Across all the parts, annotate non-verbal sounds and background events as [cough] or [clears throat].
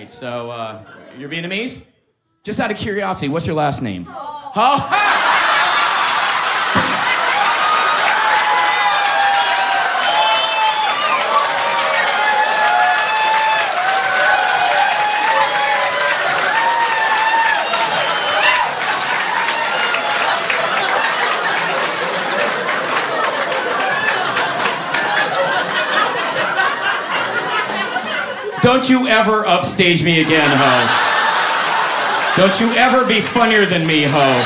right. So uh, you're Vietnamese? Just out of curiosity, what's your last name? Oh. Don't you ever upstage me again, ho. Don't you ever be funnier than me, ho.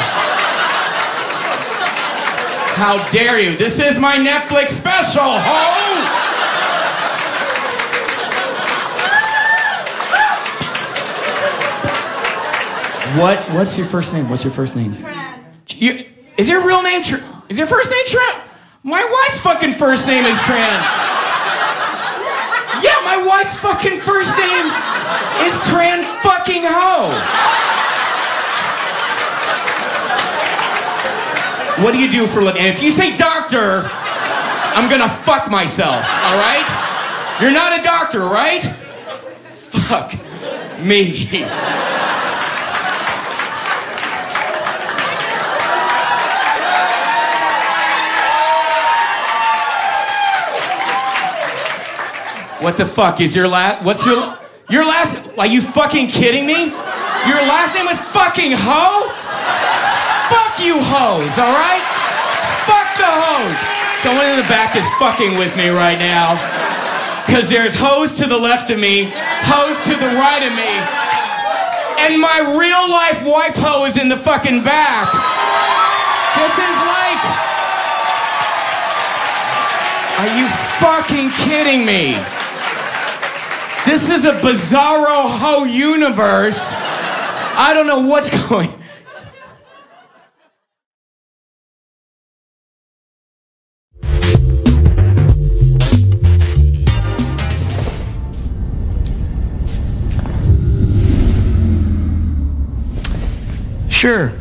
How dare you? This is my Netflix special, ho! What? What's your first name? What's your first name? Tran. You, is your real name Tran? Is your first name Tran? My wife's fucking first name is Tran. Wife's fucking first name is Tran fucking Ho. What do you do for a living? And if you say doctor, I'm gonna fuck myself, all right? You're not a doctor, right? Fuck me. What the fuck is your last? What's your your last? Are you fucking kidding me? Your last name is fucking Ho? Fuck you hoes, all right? Fuck the hoes. Someone in the back is fucking with me right now. Cause there's hoes to the left of me, hoes to the right of me, and my real life wife hoe is in the fucking back. This is like. Are you fucking kidding me? This is a bizarro ho universe. I don't know what's going. Sure.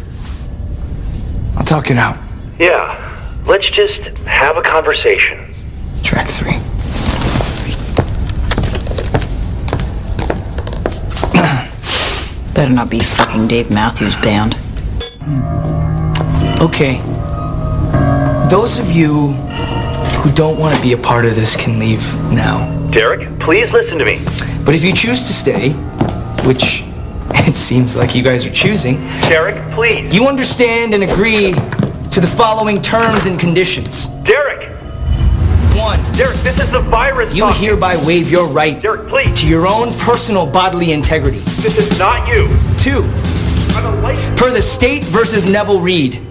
I'll talk it out. Yeah. Let's just have a conversation. Track three. Better not be fucking Dave Matthews Band. Okay. Those of you who don't want to be a part of this can leave now. Derek, please listen to me. But if you choose to stay, which [laughs] it seems like you guys are choosing, Derek, please. you understand and agree to the following terms and conditions. Derek! Derek, this is the virus. you talking. hereby waive your right Derek, please. to your own personal bodily integrity. This is not you. Two, I'm a license. Per the state versus Neville Reed,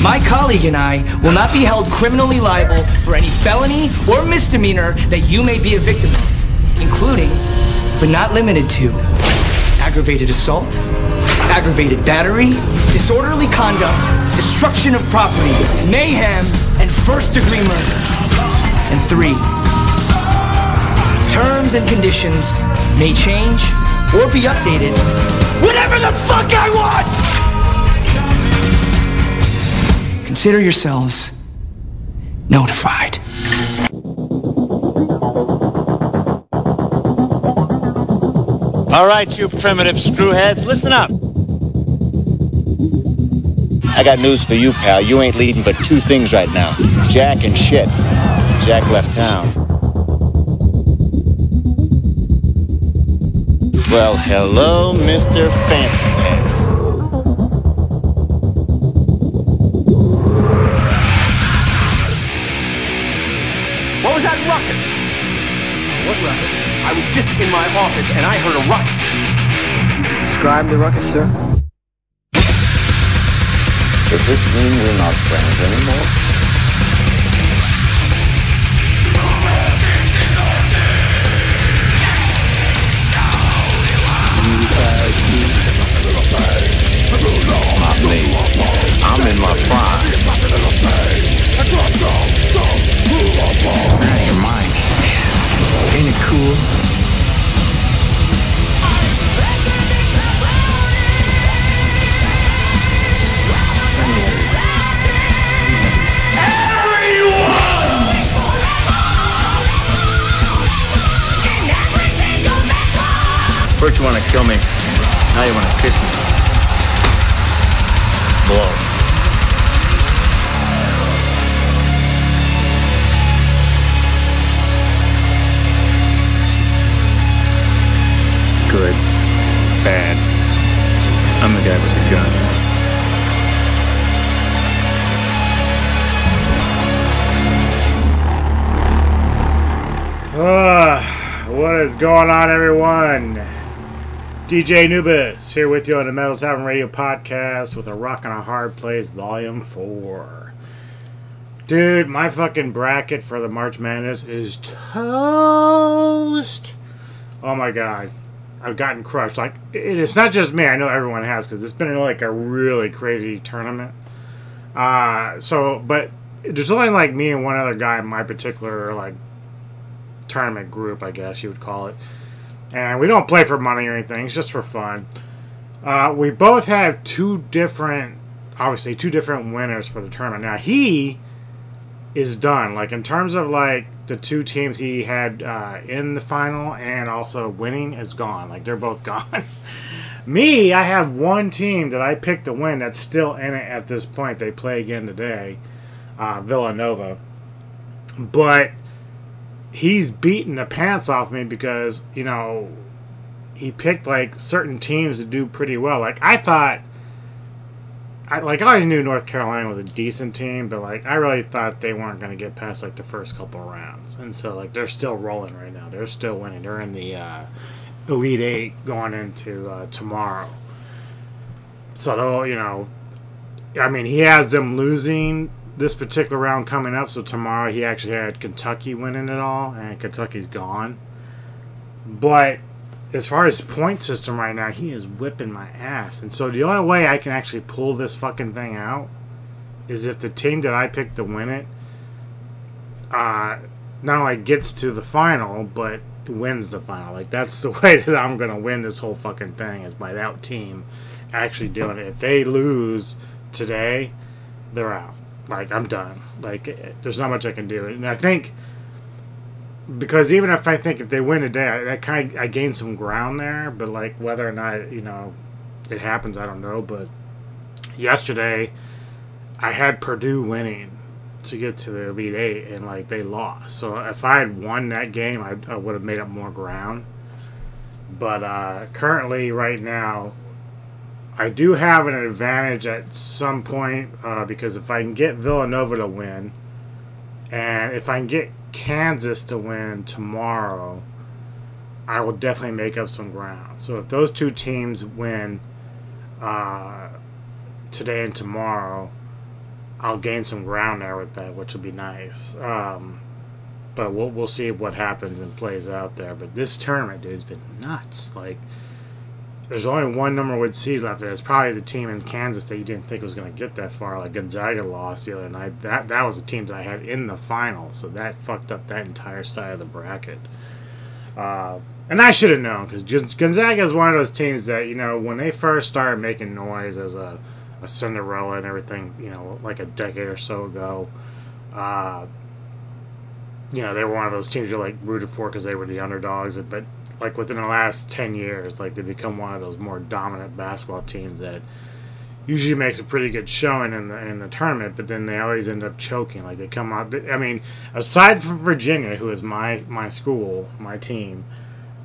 my colleague and I will not be held criminally liable for any felony or misdemeanor that you may be a victim of, including, but not limited to, aggravated assault, aggravated battery, disorderly conduct, destruction of property, mayhem, and first degree murder. And three, terms and conditions may change or be updated whenever the fuck I want! Consider yourselves notified. All right, you primitive screwheads, listen up. I got news for you, pal. You ain't leading but two things right now. Jack and shit. Jack left town. Well, hello, Mr. Fancy Pants. What was that rocket? What rocket? I was just in my office and I heard a ruckus. Describe the rocket, sir. Does this mean we're not friends anymore? me. I'm in my prime. Out of your mind. Ain't it cool? First you want to kill me, now you want to kiss me. Good. Bad. I'm the guy with the gun. Ah, what is going on, everyone? DJ Anubis here with you on the Metal Tavern Radio podcast with a Rock and a Hard Place Volume 4. Dude, my fucking bracket for the March Madness is toast. Oh my god. I've gotten crushed. Like, it, it's not just me. I know everyone has because it's been like a really crazy tournament. Uh, so, but there's only like me and one other guy in my particular like tournament group, I guess you would call it. And we don't play for money or anything; it's just for fun. Uh, we both have two different, obviously, two different winners for the tournament. Now he is done. Like in terms of like the two teams he had uh, in the final and also winning is gone. Like they're both [laughs] gone. Me, I have one team that I picked to win that's still in it at this point. They play again today, uh, Villanova. But he's beating the pants off me because you know he picked like certain teams to do pretty well. Like I thought, I like I always knew North Carolina was a decent team, but like I really thought they weren't going to get past like the first couple rounds, and so like they're still rolling right now. They're still winning. They're in the uh, Elite Eight going into uh, tomorrow. So they'll you know, I mean he has them losing this particular round coming up. So tomorrow he actually had Kentucky winning it all, and Kentucky's gone. But as far as point system right now, he is whipping my ass. And so the only way I can actually pull this fucking thing out is if the team that I picked to win it uh, not only gets to the final, but wins the final. Like that's the [laughs] way that I'm gonna win this whole fucking thing is by that team actually doing it. If they lose today, they're out. Like I'm done. Like there's not much I can do. And I think because even if I think if they win today, I, I kind I gain some ground there. But like whether or not you know it happens, I don't know. But yesterday, I had Purdue winning to get to the Elite Eight, and like they lost. So if I had won that game, I, I would have made up more ground. But uh, currently, right now, I do have an advantage at some point uh, because if I can get Villanova to win, and if I can get Kansas to win tomorrow, I will definitely make up some ground. So if those two teams win uh, today and tomorrow, I'll gain some ground there with that, which will be nice. Um, but we'll we'll see what happens and plays out there. But this tournament, dude, has been nuts. Like there's only one number one seed left there. It's probably the team in Kansas that you didn't think was going to get that far. Like Gonzaga lost the other night. That that was the team that I had in the final, so that fucked up that entire side of the bracket. Uh, and I should have known because Gonzaga is one of those teams that you know when they first started making noise as a, a Cinderella and everything, you know, like a decade or so ago. Uh, you know, they were one of those teams you're like rooted for because they were the underdogs, but like within the last 10 years like they become one of those more dominant basketball teams that usually makes a pretty good showing in the in the tournament but then they always end up choking. Like they come out i mean aside from virginia who is my my school my team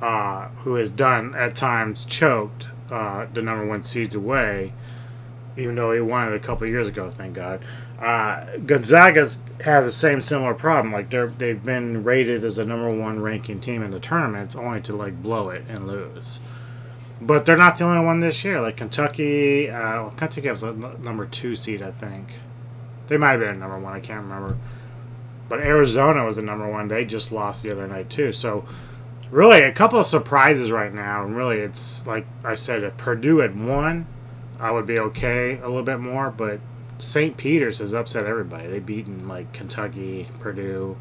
uh, who has done at times choked uh, the number one seeds away even though he won it a couple years ago thank god uh, Gonzaga has the same similar problem. Like they're they've been rated as a number one ranking team in the tournaments, only to like blow it and lose. But they're not the only one this year. Like Kentucky, uh, well, Kentucky was a number two seed, I think. They might have been a number one. I can't remember. But Arizona was the number one. They just lost the other night too. So really, a couple of surprises right now. And really, it's like I said, if Purdue had won, I would be okay a little bit more. But St. Peter's has upset everybody. They've beaten like Kentucky, Purdue,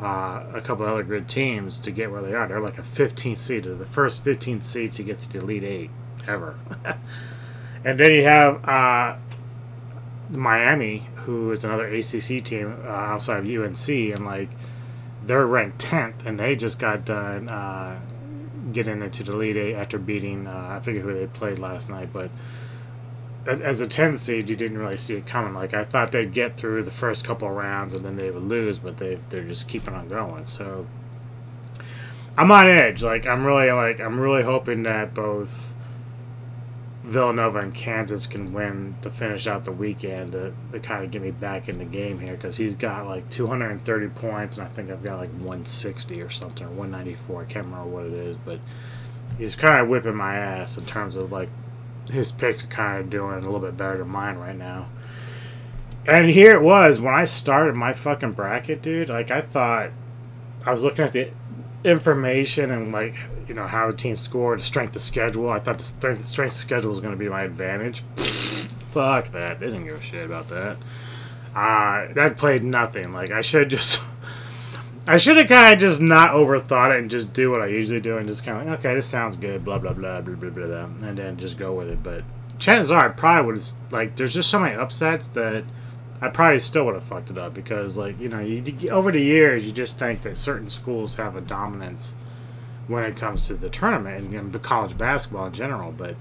uh, a couple other good teams to get where they are. They're like a 15th seed, They're the first 15th seed to get to the Elite Eight ever. [laughs] and then you have uh, Miami, who is another ACC team uh, outside of UNC, and like they're ranked 10th, and they just got done uh, getting into the Elite Eight after beating uh, I forget who they played last night, but as, a 10 seed, you didn't really see it coming. Like I thought they'd get through the first couple rounds and then they would lose, but they they're just keeping on going. So I'm on edge. Like I'm really like I'm really hoping that both Villanova and Kansas can win to finish out the weekend to, to kind of get me back in the game here because he's got like 230 points and I think I've got like 160 or something or 194. I can't remember what it is, but he's kind of whipping my ass in terms of like his picks are kind of doing a little bit better than mine right now. And here it was when I started my fucking bracket, dude. Like I thought, I was looking at the information and like you know how the team scored, strength of schedule. I thought the strength, strength of schedule was going to be my advantage. [laughs] Fuck that. They didn't give a shit about that. Uh, that played nothing. Like I should [laughs] just. I should have kind of just not overthought it and just do what I usually do and just kind of like, okay, this sounds good, blah blah blah blah blah blah, blah and then just go with it. But chances are, I probably would have like. There's just so many upsets that I probably still would have fucked it up because, like, you know, you, over the years, you just think that certain schools have a dominance when it comes to the tournament and, and college basketball in general. But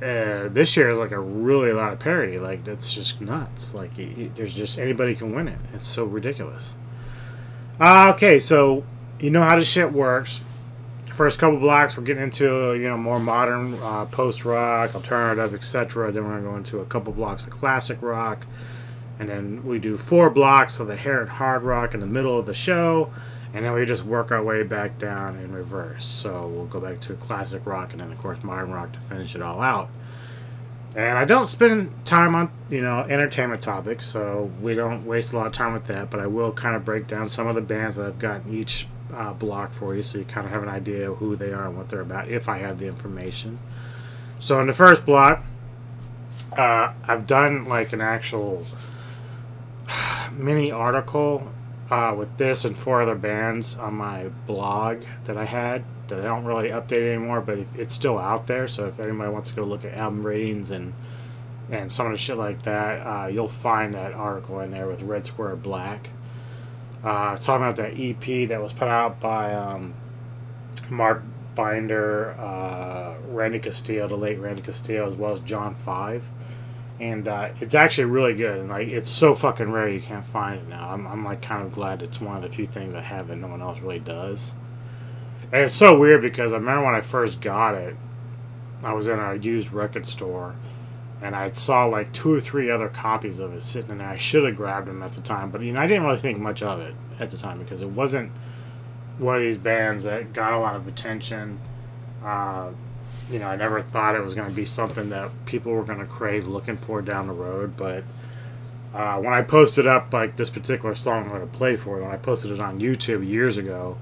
uh, this year is like a really a lot of parity. Like, that's just nuts. Like, it, it, there's just anybody can win it. It's so ridiculous. Uh, okay, so you know how this shit works. First couple blocks, we're getting into you know more modern uh, post rock, alternative, etc. Then we're gonna go into a couple blocks of classic rock, and then we do four blocks of the hair and hard rock in the middle of the show, and then we just work our way back down in reverse. So we'll go back to classic rock, and then of course modern rock to finish it all out. And I don't spend time on, you know, entertainment topics, so we don't waste a lot of time with that. But I will kind of break down some of the bands that I've got in each uh, block for you, so you kind of have an idea of who they are and what they're about, if I have the information. So in the first block, uh, I've done like an actual mini article uh, with this and four other bands on my blog that I had that I don't really update anymore, but it's still out there. So if anybody wants to go look at album ratings and and some of the shit like that, uh, you'll find that article in there with Red Square Black. Uh, talking about that EP that was put out by um, Mark Binder, uh, Randy Castillo, the late Randy Castillo, as well as John Five. And uh, it's actually really good, and like it's so fucking rare you can't find it now. I'm, I'm like kind of glad it's one of the few things I have that no one else really does. And it's so weird because I remember when I first got it, I was in a used record store and I saw like two or three other copies of it sitting in there. I should have grabbed them at the time, but you know I didn't really think much of it at the time because it wasn't one of these bands that got a lot of attention. Uh, you know, I never thought it was going to be something that people were going to crave looking for down the road. But uh, when I posted up like this particular song I'm going to play for, when I posted it on YouTube years ago,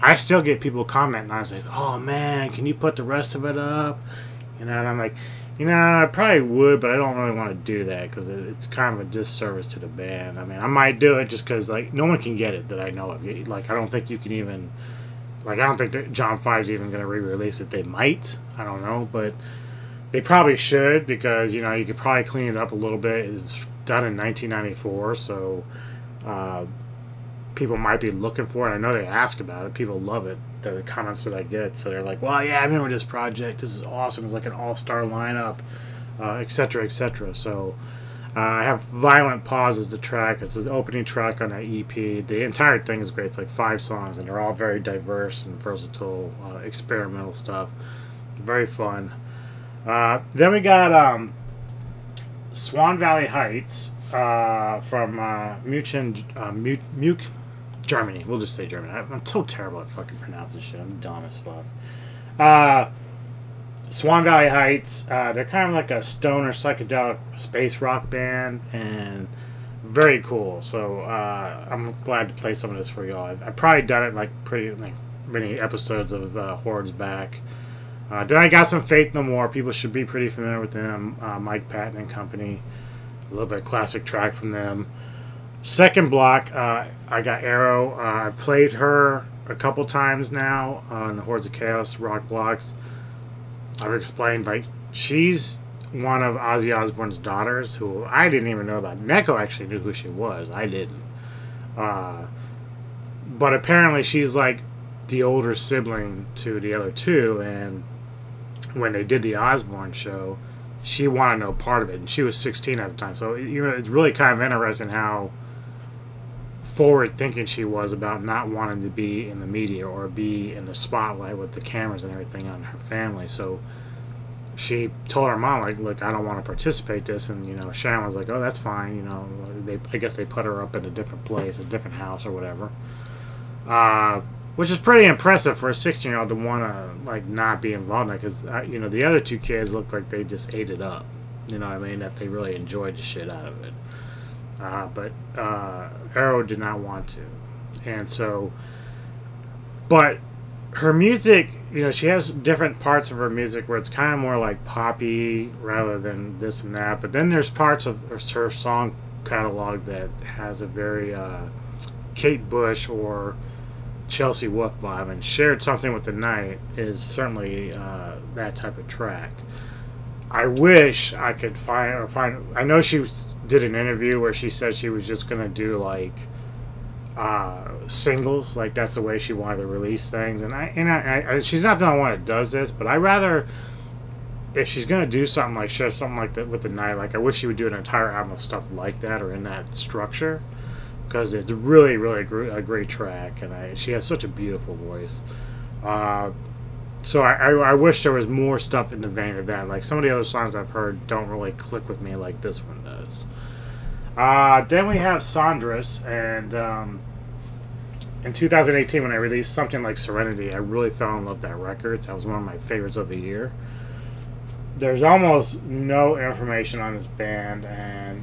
I still get people commenting. I was like, "Oh man, can you put the rest of it up?" You know, and I'm like, you know, I probably would, but I don't really want to do that because it's kind of a disservice to the band. I mean, I might do it just because like no one can get it that I know of. Like, I don't think you can even. Like, I don't think John Five's even going to re-release it. They might. I don't know, but they probably should because you know you could probably clean it up a little bit. It's done in 1994, so. Uh, people might be looking for it. I know they ask about it. People love it. The comments that I get, so they're like, "Well, yeah, I remember this project. This is awesome. It's like an all-star lineup, etc., uh, etc." Et so uh, I have "Violent Pauses" the track. It's the opening track on that EP. The entire thing is great. It's like five songs, and they're all very diverse and versatile, uh, experimental stuff. Very fun. Uh, then we got um, Swan Valley Heights uh, from uh, Muchen, uh, Much, Germany. We'll just say Germany. I'm so terrible at fucking pronouncing shit. I'm dumb as fuck. Uh, Swan Valley Heights. Uh, they're kind of like a stoner psychedelic space rock band, and very cool. So uh, I'm glad to play some of this for y'all. I've, I've probably done it like pretty like many episodes of uh, Hordes back. Uh, then I got some Faith No More. People should be pretty familiar with them. Uh, Mike Patton and Company. A little bit classic track from them. Second block, uh, I got ARO. Uh, I've played her a couple times now on Hordes of Chaos rock blocks. I've explained, like, she's one of Ozzy Osbourne's daughters who I didn't even know about. Neko actually knew who she was. I didn't. Uh, but apparently she's like the older sibling to the other two, and when they did the Osbourne show, she wanted no part of it, and she was 16 at the time. So you know, it's really kind of interesting how forward thinking she was about not wanting to be in the media or be in the spotlight with the cameras and everything on her family. So she told her mom like, "Look, I don't want to participate this," and you know, Sharon was like, "Oh, that's fine." You know, they I guess they put her up in a different place, a different house or whatever. Uh, which is pretty impressive for a 16 year old to want to like not be involved in it because uh, you know the other two kids looked like they just ate it up. You know what I mean? That they really enjoyed the shit out of it. Uh, but uh, ARO did not want to, and so, but her music, you know, she has different parts of her music where it's kind of more like poppy rather than this and that. But then there's parts of her song catalog that has a very uh, Kate Bush or Chelsea Wolfe vibe, and shared something with the night is certainly uh, that type of track. I wish I could find or find. I know she was, did an interview where she said she was just gonna do like uh, singles, like that's the way she wanted to release things. And I and I, I, she's not the only one that does this, but I rather if she's gonna do something like share something like that with the night, like I wish she would do an entire album of stuff like that or in that structure because it's really, really a great track, and I, she has such a beautiful voice. Uh, so I, I, I, wish there was more stuff in the vein of that. Like some of the other songs I've heard don't really click with me like this one does. Uh, then we have Sondrous, and um, in 2018 when I released something like Serenity, I really fell in love with that record. That was one of my favorites of the year. There's almost no information on this band, and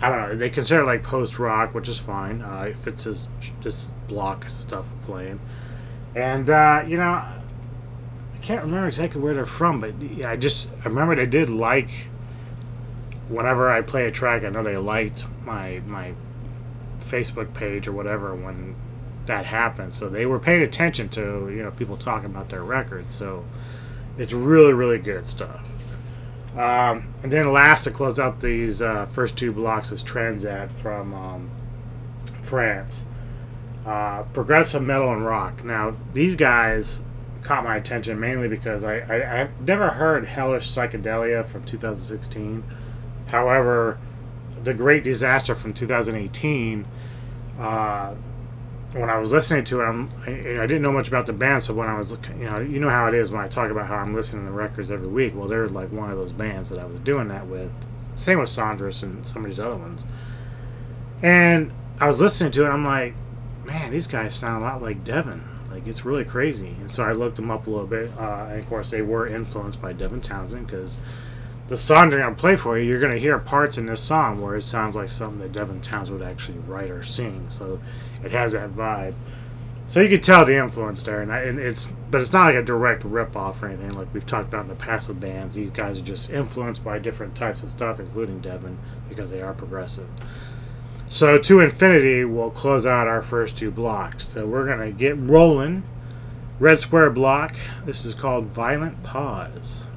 I don't know. They consider it like post rock, which is fine. Uh, it fits his this block stuff playing, and uh, you know, I can't remember exactly where they're from, but I just I remember they did like. Whenever I play a track, I know they liked my my Facebook page or whatever when that happened. So they were paying attention to you know people talking about their records. So it's really really good stuff. Um, and then last to close out these uh, first two blocks is Tranzat from um, France. Uh, progressive metal and rock. Now, these guys caught my attention mainly because I, I, have never heard Hellish Psychedelia from 2016. However, The Great Disaster from 2018 uh, when I was listening to it, I, I, didn't know much about the band. So when I was, you know, you know how it is when I talk about how I'm listening to records every week. Well, they're like one of those bands that I was doing that with. Same with Sondrous and some of these other ones. And I was listening to it. I'm like, man, these guys sound a lot like Devin. Like it's really crazy. And so I looked them up a little bit. Uh, and of course, they were influenced by Devin Townsend because the song they're gonna play for you, you're gonna hear parts in this song where it sounds like something that Devin Townsend would actually write or sing. So it has that vibe. So you can tell the influence there, and, I, and it's but it's not like a direct rip off or anything like we've talked about in the past with bands. These guys are just influenced by different types of stuff, including Devin, because they are progressive. So to infinity, we'll close out our first two blocks. So we're gonna get rolling. Red Square Black. This is called Violent Pause.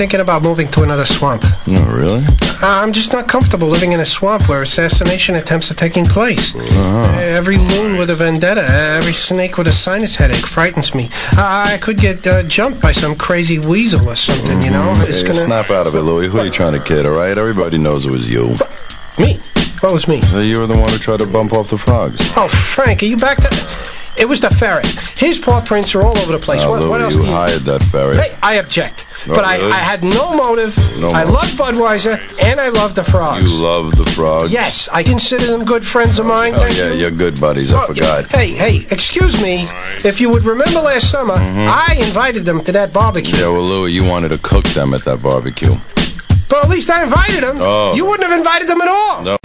Thinking about moving to another swamp. No, really? Uh, I'm just not comfortable living in a swamp where assassination attempts are taking place. Uh-huh. Every loon with a vendetta, every snake with a sinus headache frightens me. I I could get uh, jumped by some crazy weasel or something, you know? It's Hey, gonna. Snap out of it, Louis. Who are you trying to kid, all right? Everybody knows it was you. Me? What was me? So you were the one who tried to bump off the frogs. Oh, Frank, are you back to. It was the ferret. His paw prints are all over the place. Now, what, what Louis, else you you. hired that ferret. Hey, I object. But I, really? I had no motive. No I love Budweiser and I love the frogs. You love the frogs? Yes, I consider them good friends of mine. Oh, thank yeah, you. you're good buddies. I Oh, forgot. Hey, hey, excuse me. If you would remember last summer, mm-hmm. I invited them to that barbecue. Yeah, well, Louis, you wanted to cook them at that barbecue. But at least I invited them. Oh. You wouldn't have invited them at all. No.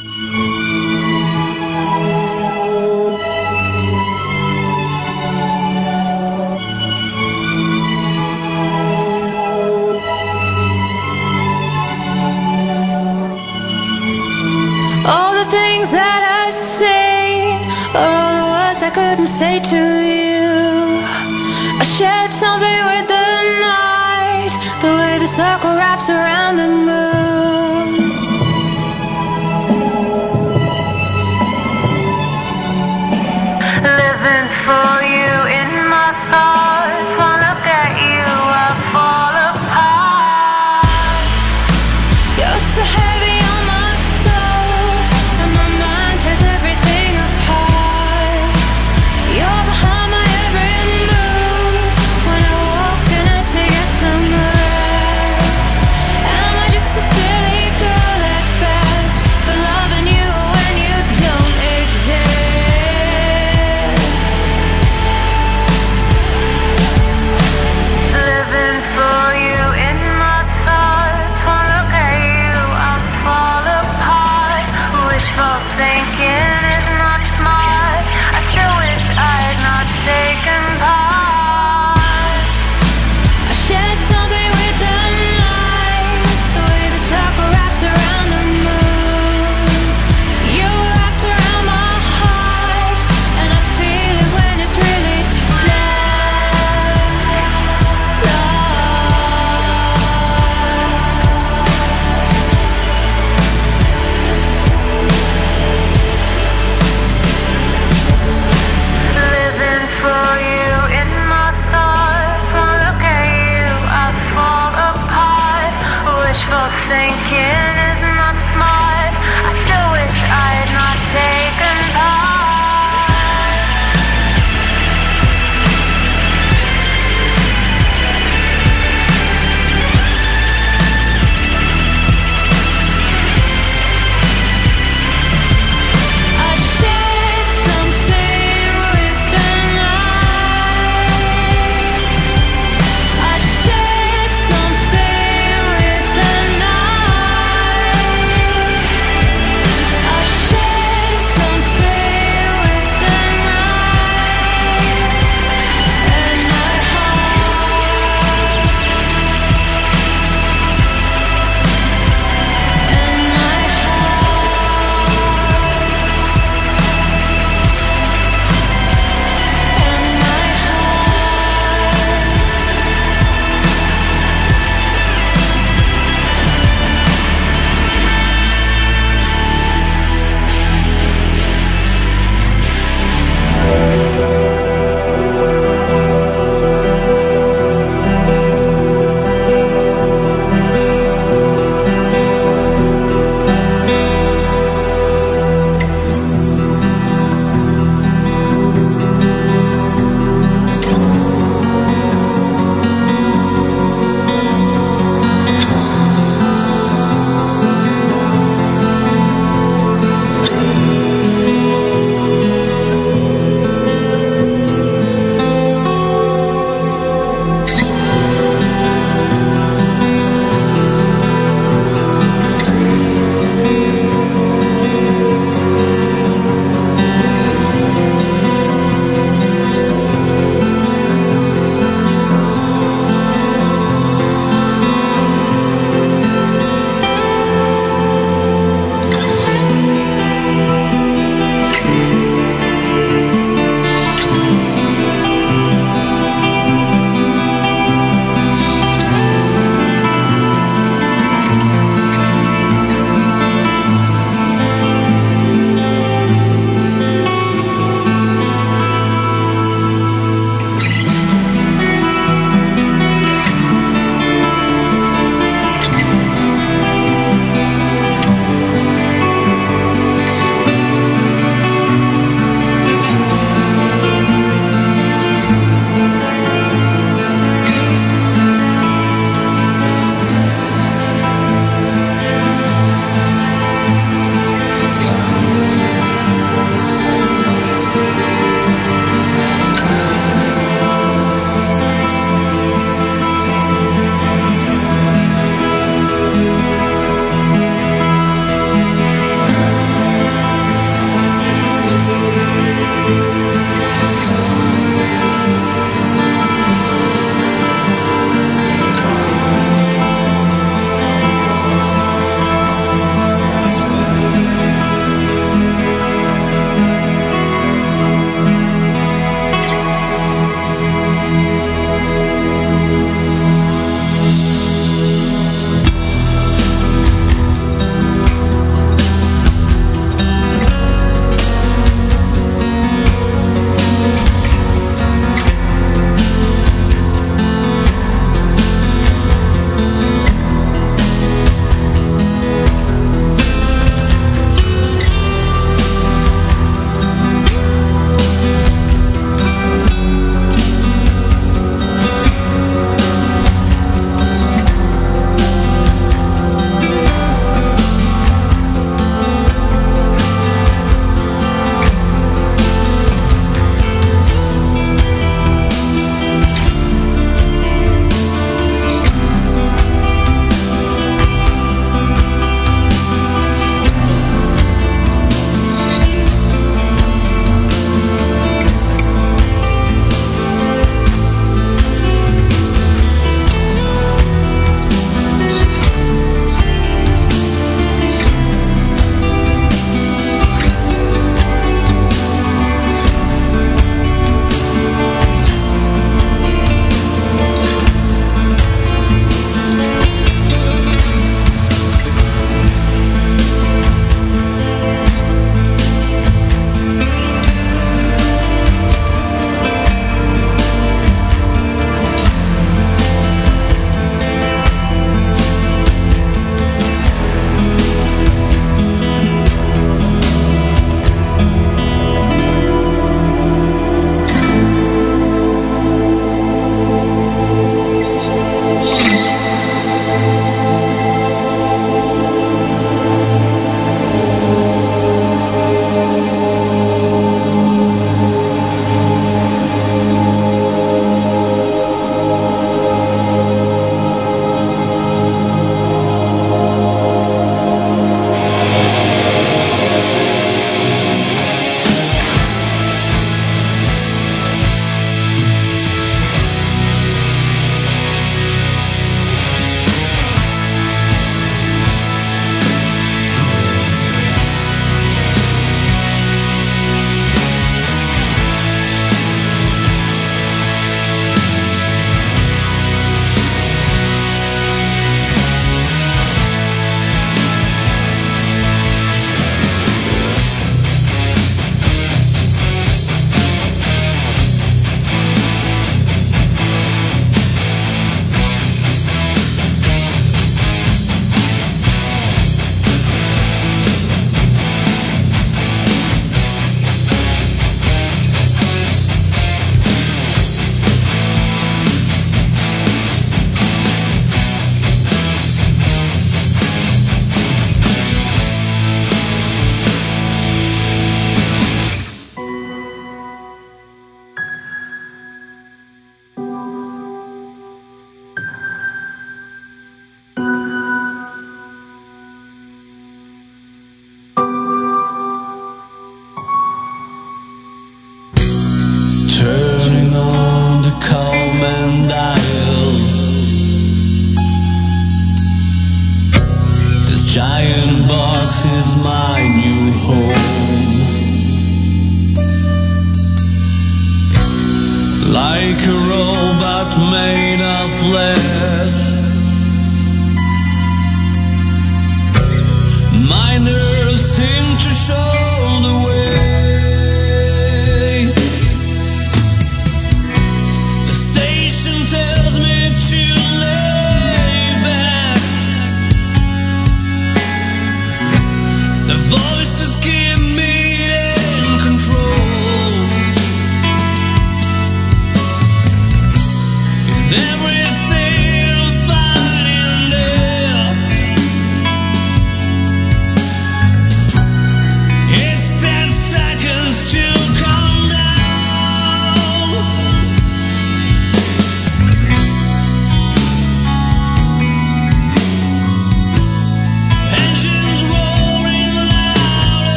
Couldn't say to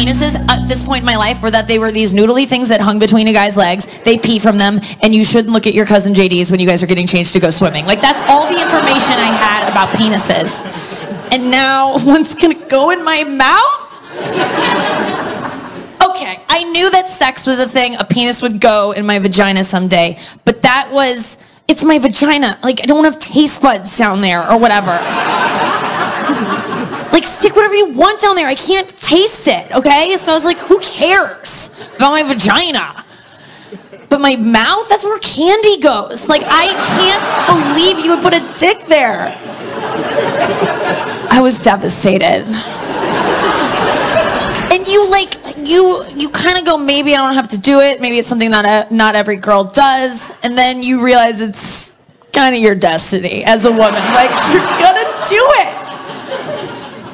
penises at this point in my life were that they were these noodly things that hung between a guy's legs. They pee from them, and you shouldn't look at your cousin JD's when you guys are getting changed to go swimming. Like that's all the information I had about penises. And now [laughs] one's gonna go in my mouth? Okay, I knew that sex was a thing, a penis would go in my vagina someday, but that was, it's my vagina. Like, I don't have taste buds down there or whatever. Like, stick whatever you want down there. I can't taste it, okay? So I was like, who cares about my vagina? But my mouth, that's where candy goes. Like, I can't believe you would put a dick there. I was devastated. And you like you you kind of go maybe I don't have to do it. Maybe it's something that uh, not every girl does, and then you realize it's kind of your destiny as a woman. Like you're gonna do it.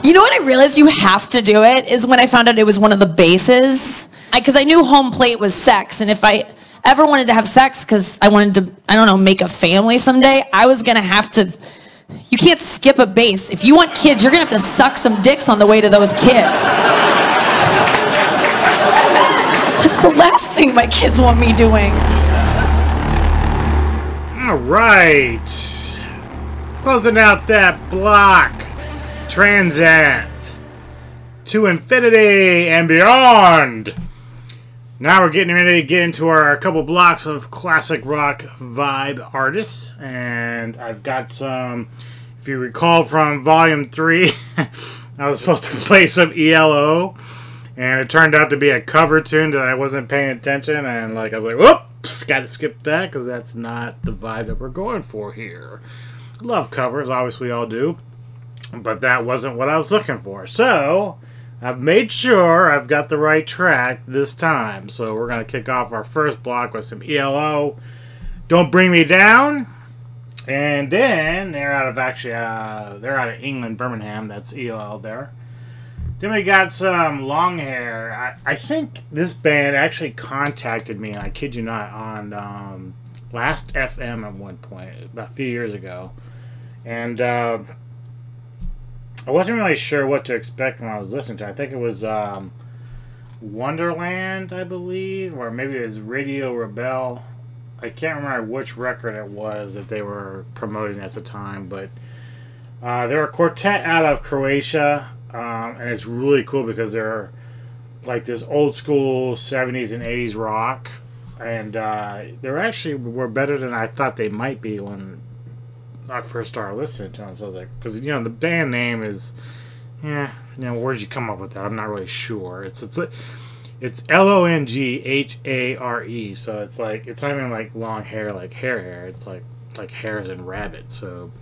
You know what I realized you have to do it is when I found out it was one of the bases. Because I, I knew home plate was sex, and if I ever wanted to have sex because I wanted to I don't know make a family someday, I was gonna have to. You can't skip a base. If you want kids, you're gonna have to suck some dicks on the way to those kids. [laughs] That's the last thing my kids want me doing. All right. Closing out that block. Tranzat. To infinity and beyond. Now we're getting ready to get into our couple blocks of classic rock vibe artists. And I've got some, if you recall from volume three, [laughs] I was supposed to play some ELO. And it turned out to be a cover tune that I wasn't paying attention. And like I was like, whoops, gotta skip that because that's not the vibe that we're going for here. Love covers, obviously, all do. But that wasn't what I was looking for. So. I've made sure I've got the right track this time. So we're going to kick off our first block with some ELO. Don't Bring Me Down. And then they're out of actually, uh, they're out of England, Birmingham. That's ELO there. Then we got some Longhare. I, I think this band actually contacted me, I kid you not, on um, Last FM at one point, about a few years ago. And uh, I wasn't really sure what to expect when I was listening to it. I think it was um, Wonderland, I believe, or maybe it was Radio Rebel. I can't remember which record it was that they were promoting at the time, but uh, they're a quartet out of Croatia, um, and it's really cool because they're like this old school 70s and 80s rock, and uh, they're actually were better than I thought they might be when I first started listening to them. So I was like, because you know the band name is, yeah, you know where'd you come up with that? I'm not really sure. It's it's it's L O N G H A R E. So it's like it's not even like long hair like hair hair. It's like like hairs and rabbit. So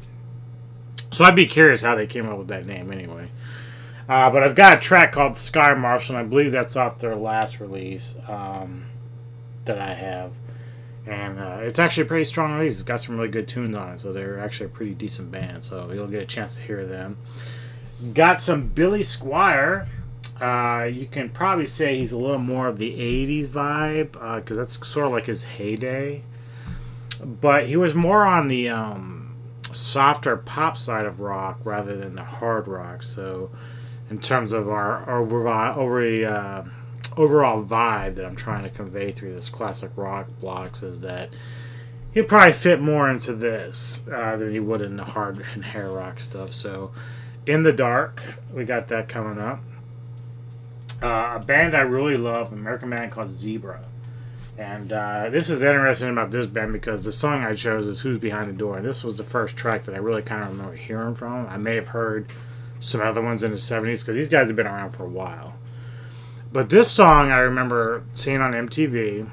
so I'd be curious how they came up with that name anyway. Uh, but I've got a track called Sky Marshall, and I believe that's off their last release um, that I have and uh, it's actually a pretty strong release. It's got some really good tunes on it, so they're actually a pretty decent band. So you'll get a chance to hear them. Got some Billy Squier. Uh, you can probably say he's a little more of the '80s vibe because uh, that's sort of like his heyday. But he was more on the um, softer pop side of rock rather than the hard rock. So, in terms of our over over uh, overall vibe that I'm trying to convey through this classic rock blocks is that he'll probably fit more into this uh, than he would in the hard and hair rock stuff. So, in the dark, we got that coming up. Uh, a band I really love, American band called Zebra. And uh, this is interesting about this band because the song I chose is Who's Behind the Door. And this was the first track that I really kind of remember hearing from. I may have heard some other ones in the 70s because these guys have been around for a while. But this song I remember seeing on MTV,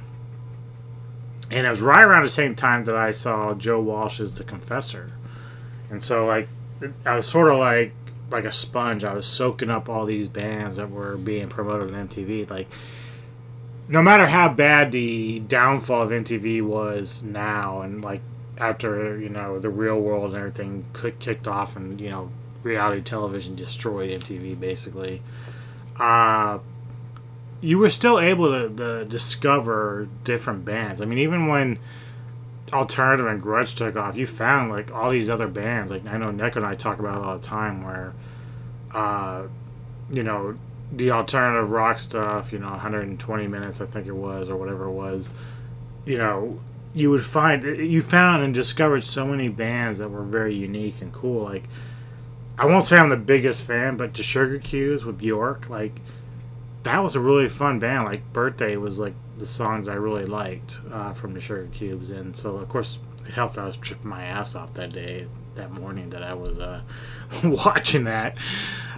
and it was right around the same time that I saw Joe Walsh's The Confessor, and so like I was sort of like like a sponge. I was soaking up all these bands that were being promoted on MTV. Like no matter how bad the downfall of MTV was now, and like after you know the real world and everything kicked off, and you know reality television destroyed MTV basically. Uh, you were still able to, to discover different bands. I mean, even when alternative and grunge took off, you found like all these other bands. Like I know Neko and I talk about it all the time, where, uh, you know, the alternative rock stuff, you know, 120 minutes, I think it was, or whatever it was, you know, you would find you found and discovered so many bands that were very unique and cool. Like, I won't say I'm the biggest fan, but to Sugar Cubes with Björk, like, that was a really fun band. Like, Birthday was like the songs I really liked uh, from the Sugar Cubes, and so of course it helped. I was tripping my ass off that day, that morning that I was uh, [laughs] watching that.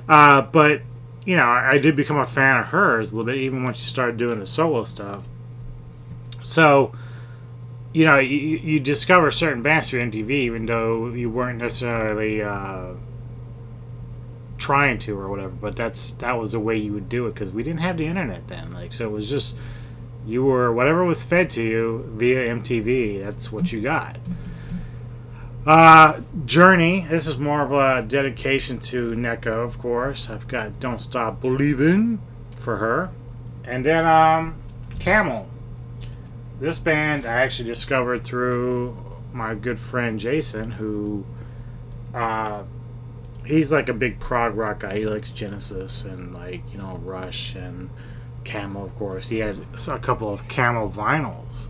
Uh, but you know, I, I did become a fan of hers a little bit, even when she started doing the solo stuff. So, you know, you, you discover certain bands through MTV, even though you weren't necessarily uh, trying to or whatever. But that's that was the way you would do it because we didn't have the internet then. Like, so it was just you were whatever was fed to you via MTV. That's what you got. Uh, Journey. This is more of a dedication to Neko, of course. I've got "Don't Stop Believing" for her, and then um, Camel. This band I actually discovered through my good friend Jason, who uh, he's like a big prog rock guy. He likes Genesis and like you know Rush and Camel, of course. He had a couple of Camel vinyls,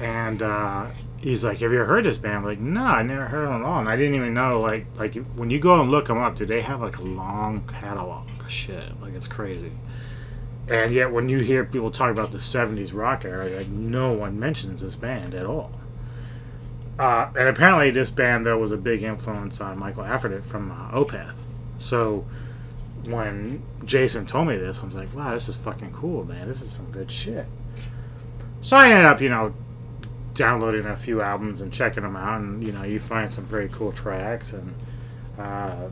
and uh, he's like, "Have you ever heard this band?" I'm like, "No, I never heard them at all." And I didn't even know like like when you go and look them up, do they have like a long catalog shit? Like it's crazy. And yet, when you hear people talk about the '70s rock era, like no one mentions this band at all. Uh, and apparently, this band though was a big influence on Mikael Åkerfeldt from uh, Opeth. So when Jason told me this, I was like, "Wow, this is fucking cool, man. This is some good shit." So I ended up, you know, downloading a few albums and checking them out, and you know, you find some very cool tracks. And uh,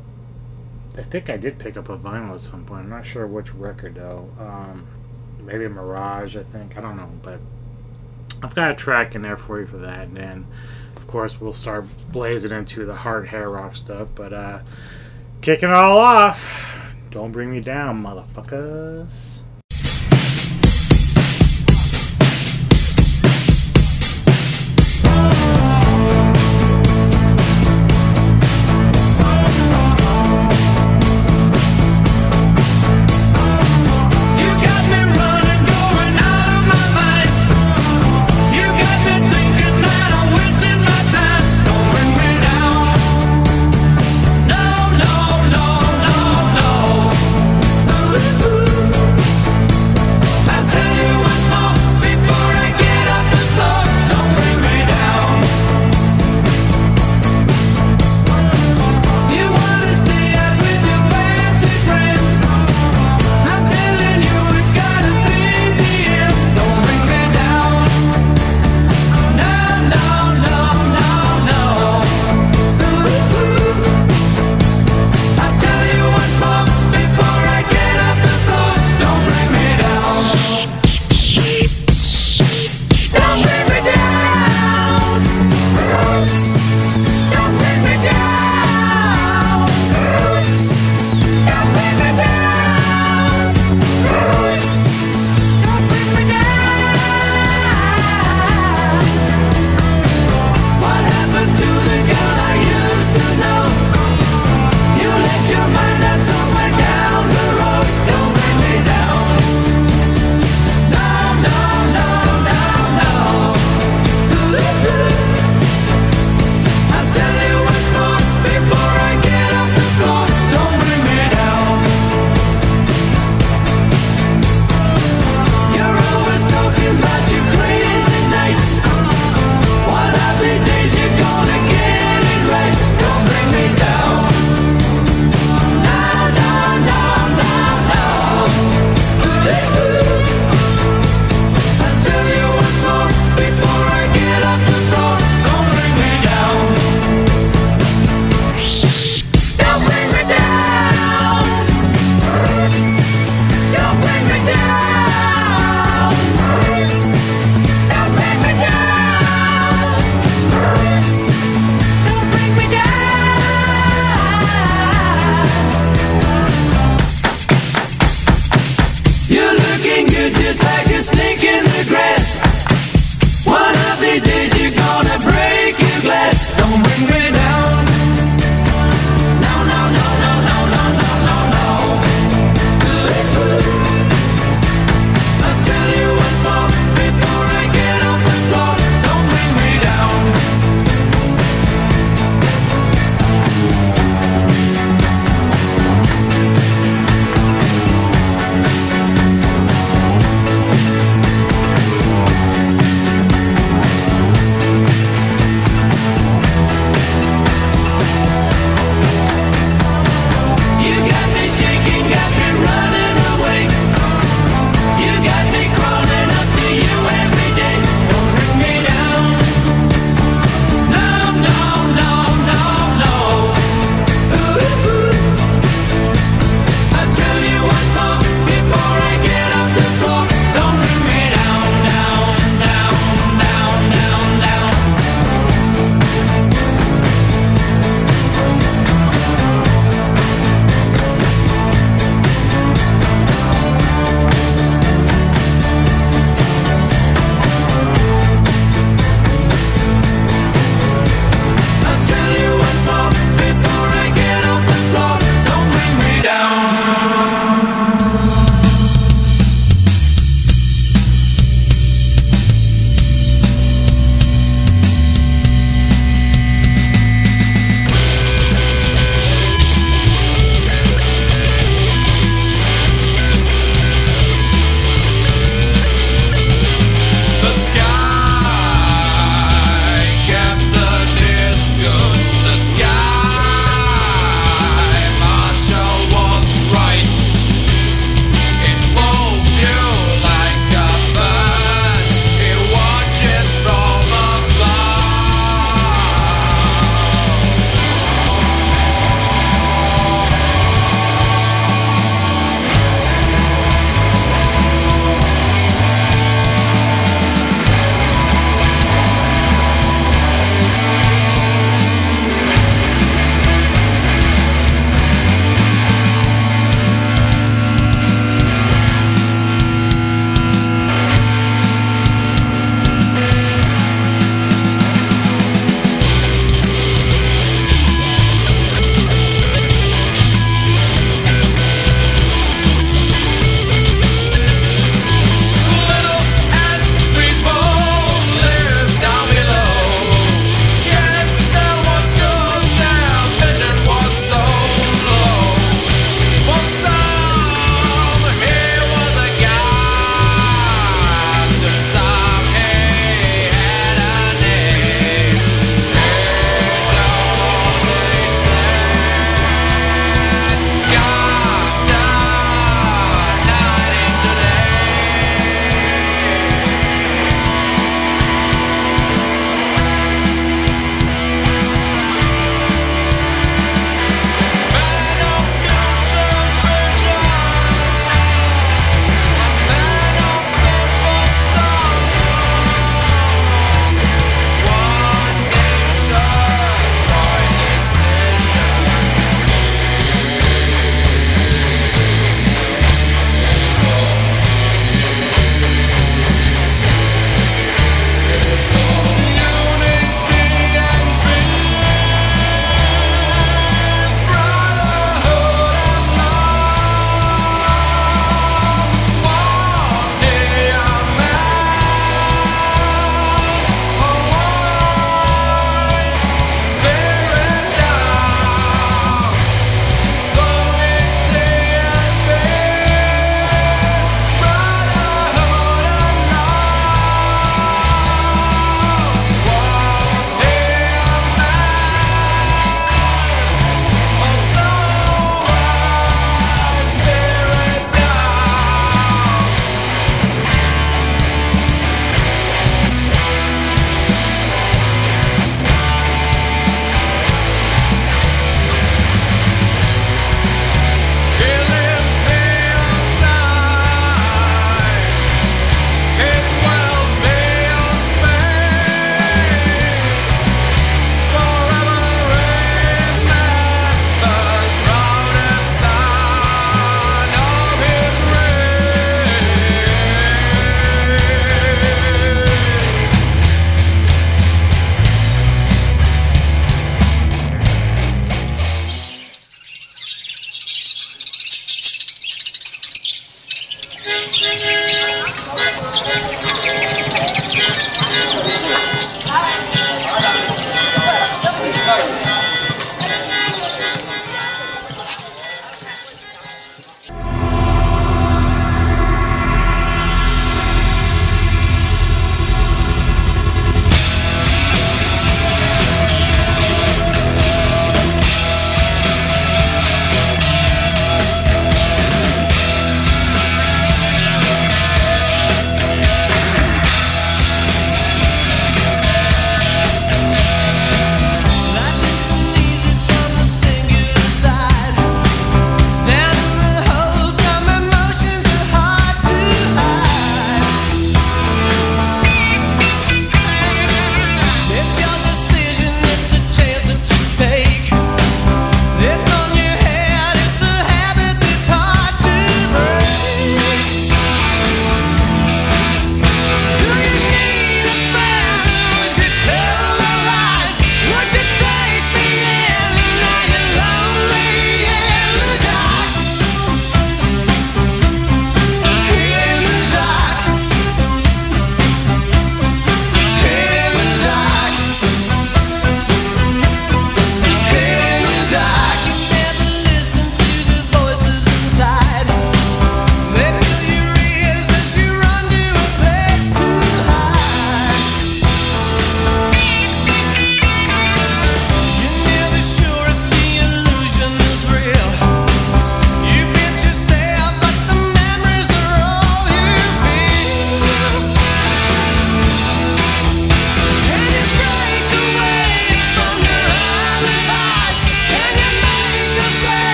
I think I did pick up a vinyl at some point. I'm not sure which record though. Um, maybe Mirage, I think. I don't know, but I've got a track in there for you for that, and then of course we'll start blazing into the hard hair rock stuff. But uh, kicking it all off, don't bring me down, motherfuckers.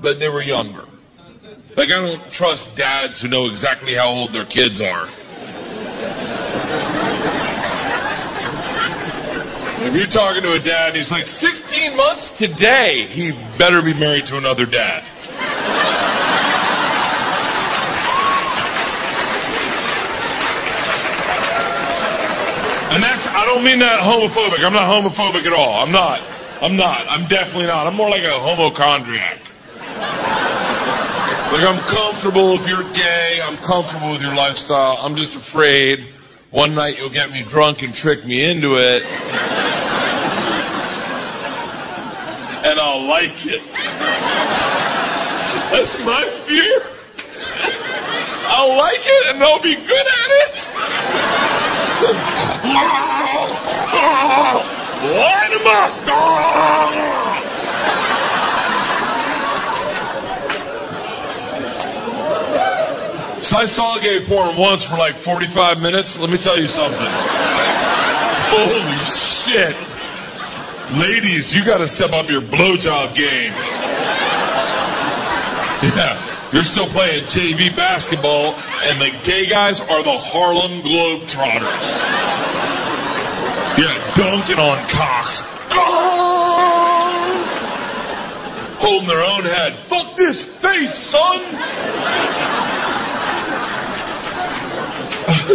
But they were younger. Like I don't trust dads who know exactly how old their kids are. If you're talking to a dad he's like 16 months today, he better be married to another dad. And that's, I don't mean that homophobic. I'm not homophobic at all. I'm not. I'm not. I'm definitely not. I'm more like a homochondriac. Like, I'm comfortable if you're gay. I'm comfortable with your lifestyle. I'm just afraid one night you'll get me drunk and trick me into it. And I'll like it. That's my fear. I'll like it and I'll be good at it. Line 'em up. So I saw gay porn once for like 45 minutes. Let me tell you something. Holy shit. Ladies, you gotta step up your blowjob game. Yeah, you're still playing JV basketball, and the gay guys are the Harlem Globetrotters. Yeah, dunking on cocks. Holding their own head. Fuck this face, son!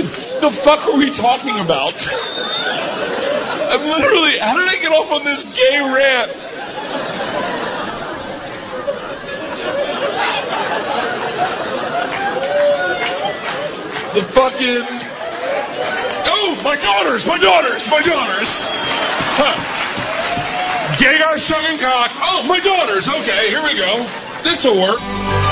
The fuck are we talking about? I'm literally, how did I get off on this gay rant? The fucking. Oh, my daughters, my daughters, my daughters. Huh. Gay guy shoving cock. Oh, my daughters. Okay, here we go. This'll work.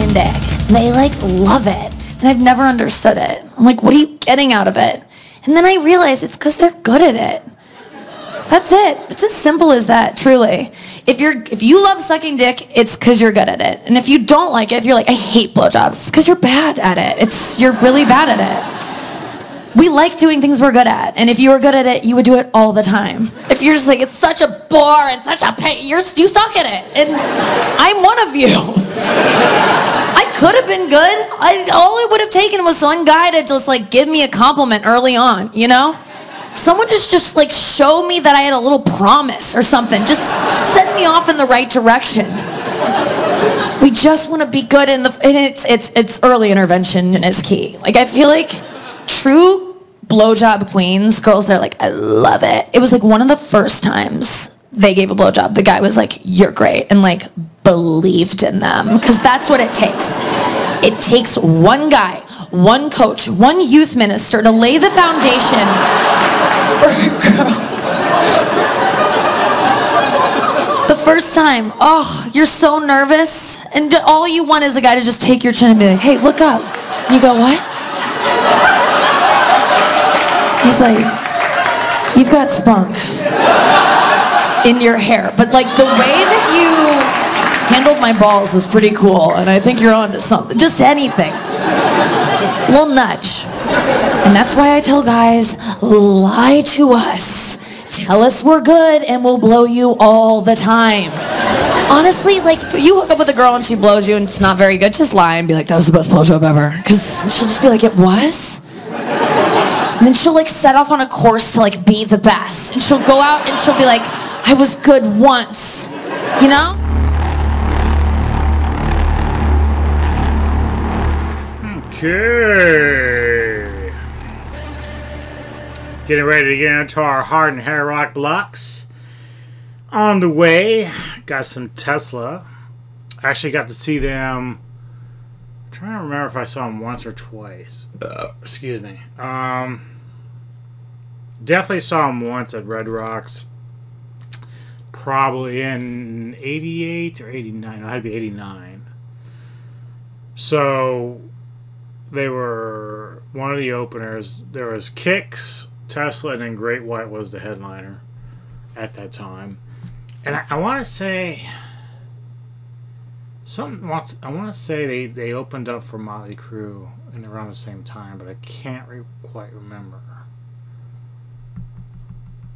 Sucking dick. They like love it. And I've never understood it. I'm like, what are you getting out of it? And then I realize it's because they're good at it. That's it. It's as simple as that, truly. If you're if you love sucking dick, it's because you're good at it. And if you don't like it, if you're like, I hate blowjobs, it's because you're bad at it. It's you're really bad at it. We like doing things we're good at, and if you were good at it, you would do it all the time. If you're just like, it's such a bore and such a pain, you're you suck at it, and I'm one of you. [laughs] Could have been good. I, all it would have taken was one guy to just like give me a compliment early on, you know? Someone just just like show me that I had a little promise or something. Just send me off in the right direction. We just want to be good in the and it's it's it's early intervention is key. Like I feel like true blowjob queens, girls that are like, I love it. It was like one of the first times they gave a blowjob. The guy was like, You're great, and like believed in them. Because that's what it takes. It takes one guy, one coach, one youth minister to lay the foundation for a girl. The first time, oh, you're so nervous, and all you want is a guy to just take your chin and be like, hey, look up. You go, what? He's like, you've got spunk in your hair. But like the way that you handled my balls was pretty cool, and I think you're onto something. Just anything. Little nudge. And that's why I tell guys, lie to us. Tell us we're good and we'll blow you all the time. Honestly, like if you hook up with a girl and she blows you and it's not very good, just lie and be like, that was the best blowjob ever. Because she'll just be like, it was? And then she'll like set off on a course to like be the best. And she'll go out and she'll be like, I was good once. You know? Okay. Getting ready to get into our hard and hair rock blocks. On the way, got some Tesla. Actually got to see them. I'm trying to remember if I saw them once or twice. excuse me. Um, definitely saw them once at Red Rocks. Probably in '88 or '89. It had to be '89. So they were one of the openers. There was Kix, Tesla, and then Great White was the headliner at that time. And I, I want to say something. I want to say they they opened up for Motley Crue in around the same time, but I can't re- quite remember.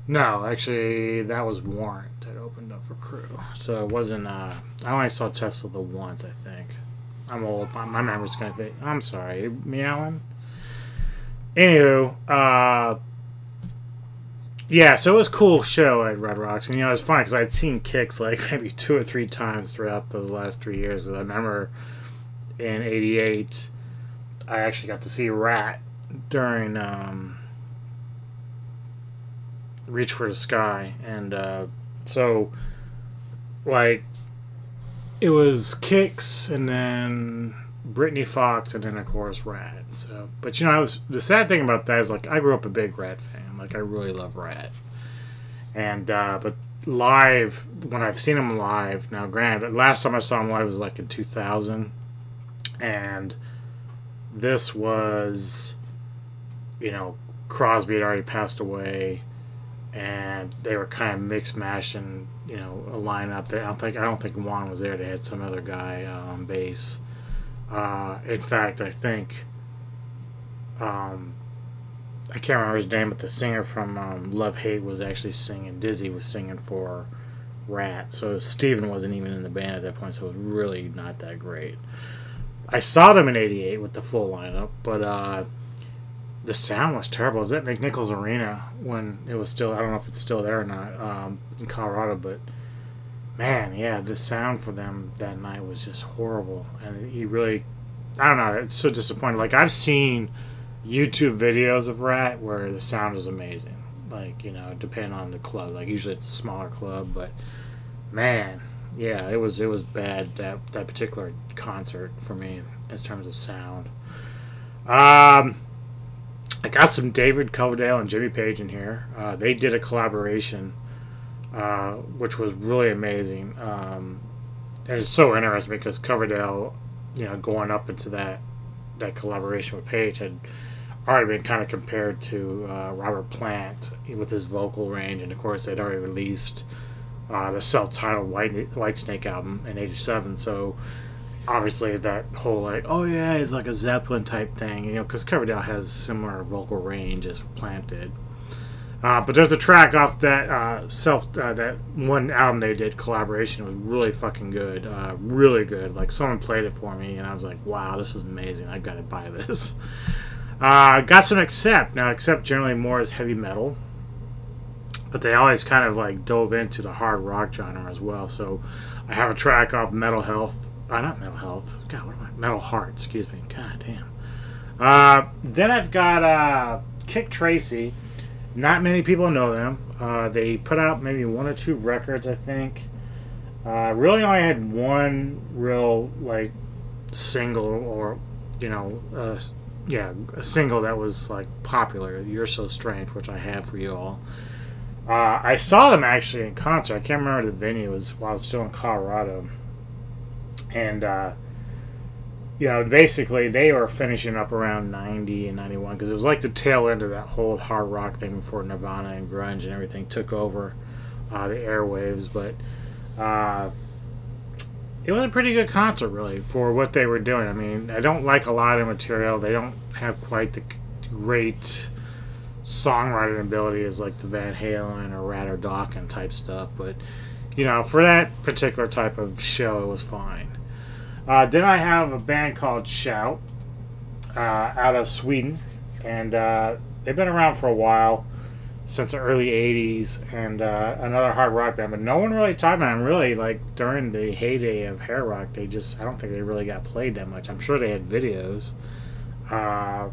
No, actually, that was Warrant that opened up for Crue. So it wasn't. Uh, I only saw Tesla the once, I think. I'm old. My, my memory's kind of. I'm sorry, meowing. Anywho, uh, yeah, so it was a cool show at Red Rocks, and you know it's funny because I'd seen Kix like [laughs] maybe two or three times throughout those last three years. Because I remember in '88, I actually got to see Ratt during um, Reach for the Sky, and uh, so like it was Kix, and then Britny Fox, and then of course Ratt. So, but you know, I was, the sad thing about that is like I grew up a big Ratt fan. Like I really love Ratt, and uh, but live when I've seen him live now, granted, last time I saw him live was like in 2000, and this was, you know, Crosby had already passed away, and they were kind of mix mashing, you know, a lineup there. I don't think I don't think Juan was there. They had some other guy uh, on bass. Uh, in fact, I think um, I can't remember his name, but the singer from um, Love Hate was actually singing. Jizzy was singing for Ratt, so Stephen wasn't even in the band at that point, so it was really not that great. I saw them in '88 with the full lineup, but uh, the sound was terrible. It was at McNichols Arena when it was still. I don't know if it's still there or not um, in Colorado, but man, yeah, the sound for them that night was just horrible, and he really. I don't know. It's so disappointing. Like I've seen YouTube videos of Ratt where the sound is amazing. Like you know, depending on the club. Like usually it's a smaller club, but man, yeah, it was it was bad that that particular concert for me in terms of sound. Um, I got some David Coverdale and Jimmy Page in here. Uh, they did a collaboration, uh, which was really amazing. Um, and it's so interesting because Coverdale, you know, going up into that that collaboration with Page had already been kind of compared to uh, Robert Plant with his vocal range, and of course they'd already released uh, the self-titled White Whitesnake album in '87. So obviously that whole like, oh yeah, it's like a Zeppelin type thing, you know, because Coverdale has similar vocal range as planted. Uh, but there's a track off that uh, self uh, that one album they did collaboration it was really fucking good, uh, really good. Like someone played it for me, and I was like, wow, this is amazing. I got to buy this. [laughs] Uh, got some Accept now. Accept generally more is heavy metal, but they always kind of like dove into the hard rock genre as well. So I have a track off Metal Health, uh, not Metal Health. God, what am I? Metal Heart. Excuse me. God damn. Uh, then I've got uh, Kik Tracee. Not many people know them. Uh, they put out maybe one or two records, I think. Uh, really only had one real like single or you know uh, yeah a single that was like popular. You're so strange, which I have for you all. Uh, I saw them actually in concert. I can't remember the venue. It was while I was still in Colorado, and uh, you know, basically they were finishing up around 90 and 91 because it was like the tail end of that whole hard rock thing before Nirvana and grunge and everything took over uh, the airwaves. But uh, it was a pretty good concert, really, for what they were doing. I mean, I don't like a lot of material. They don't have quite the great songwriting ability as like the Van Halen or Ratt or Dokken type stuff. But, you know, for that particular type of show, it was fine. Uh, then I have a band called Shout uh, out of Sweden, and uh, they've been around for a while since the early '80s, and uh, another hard rock band. But no one really talked about them. Really, like during the heyday of hair rock, they just I don't think they really got played that much. I'm sure they had videos, uh,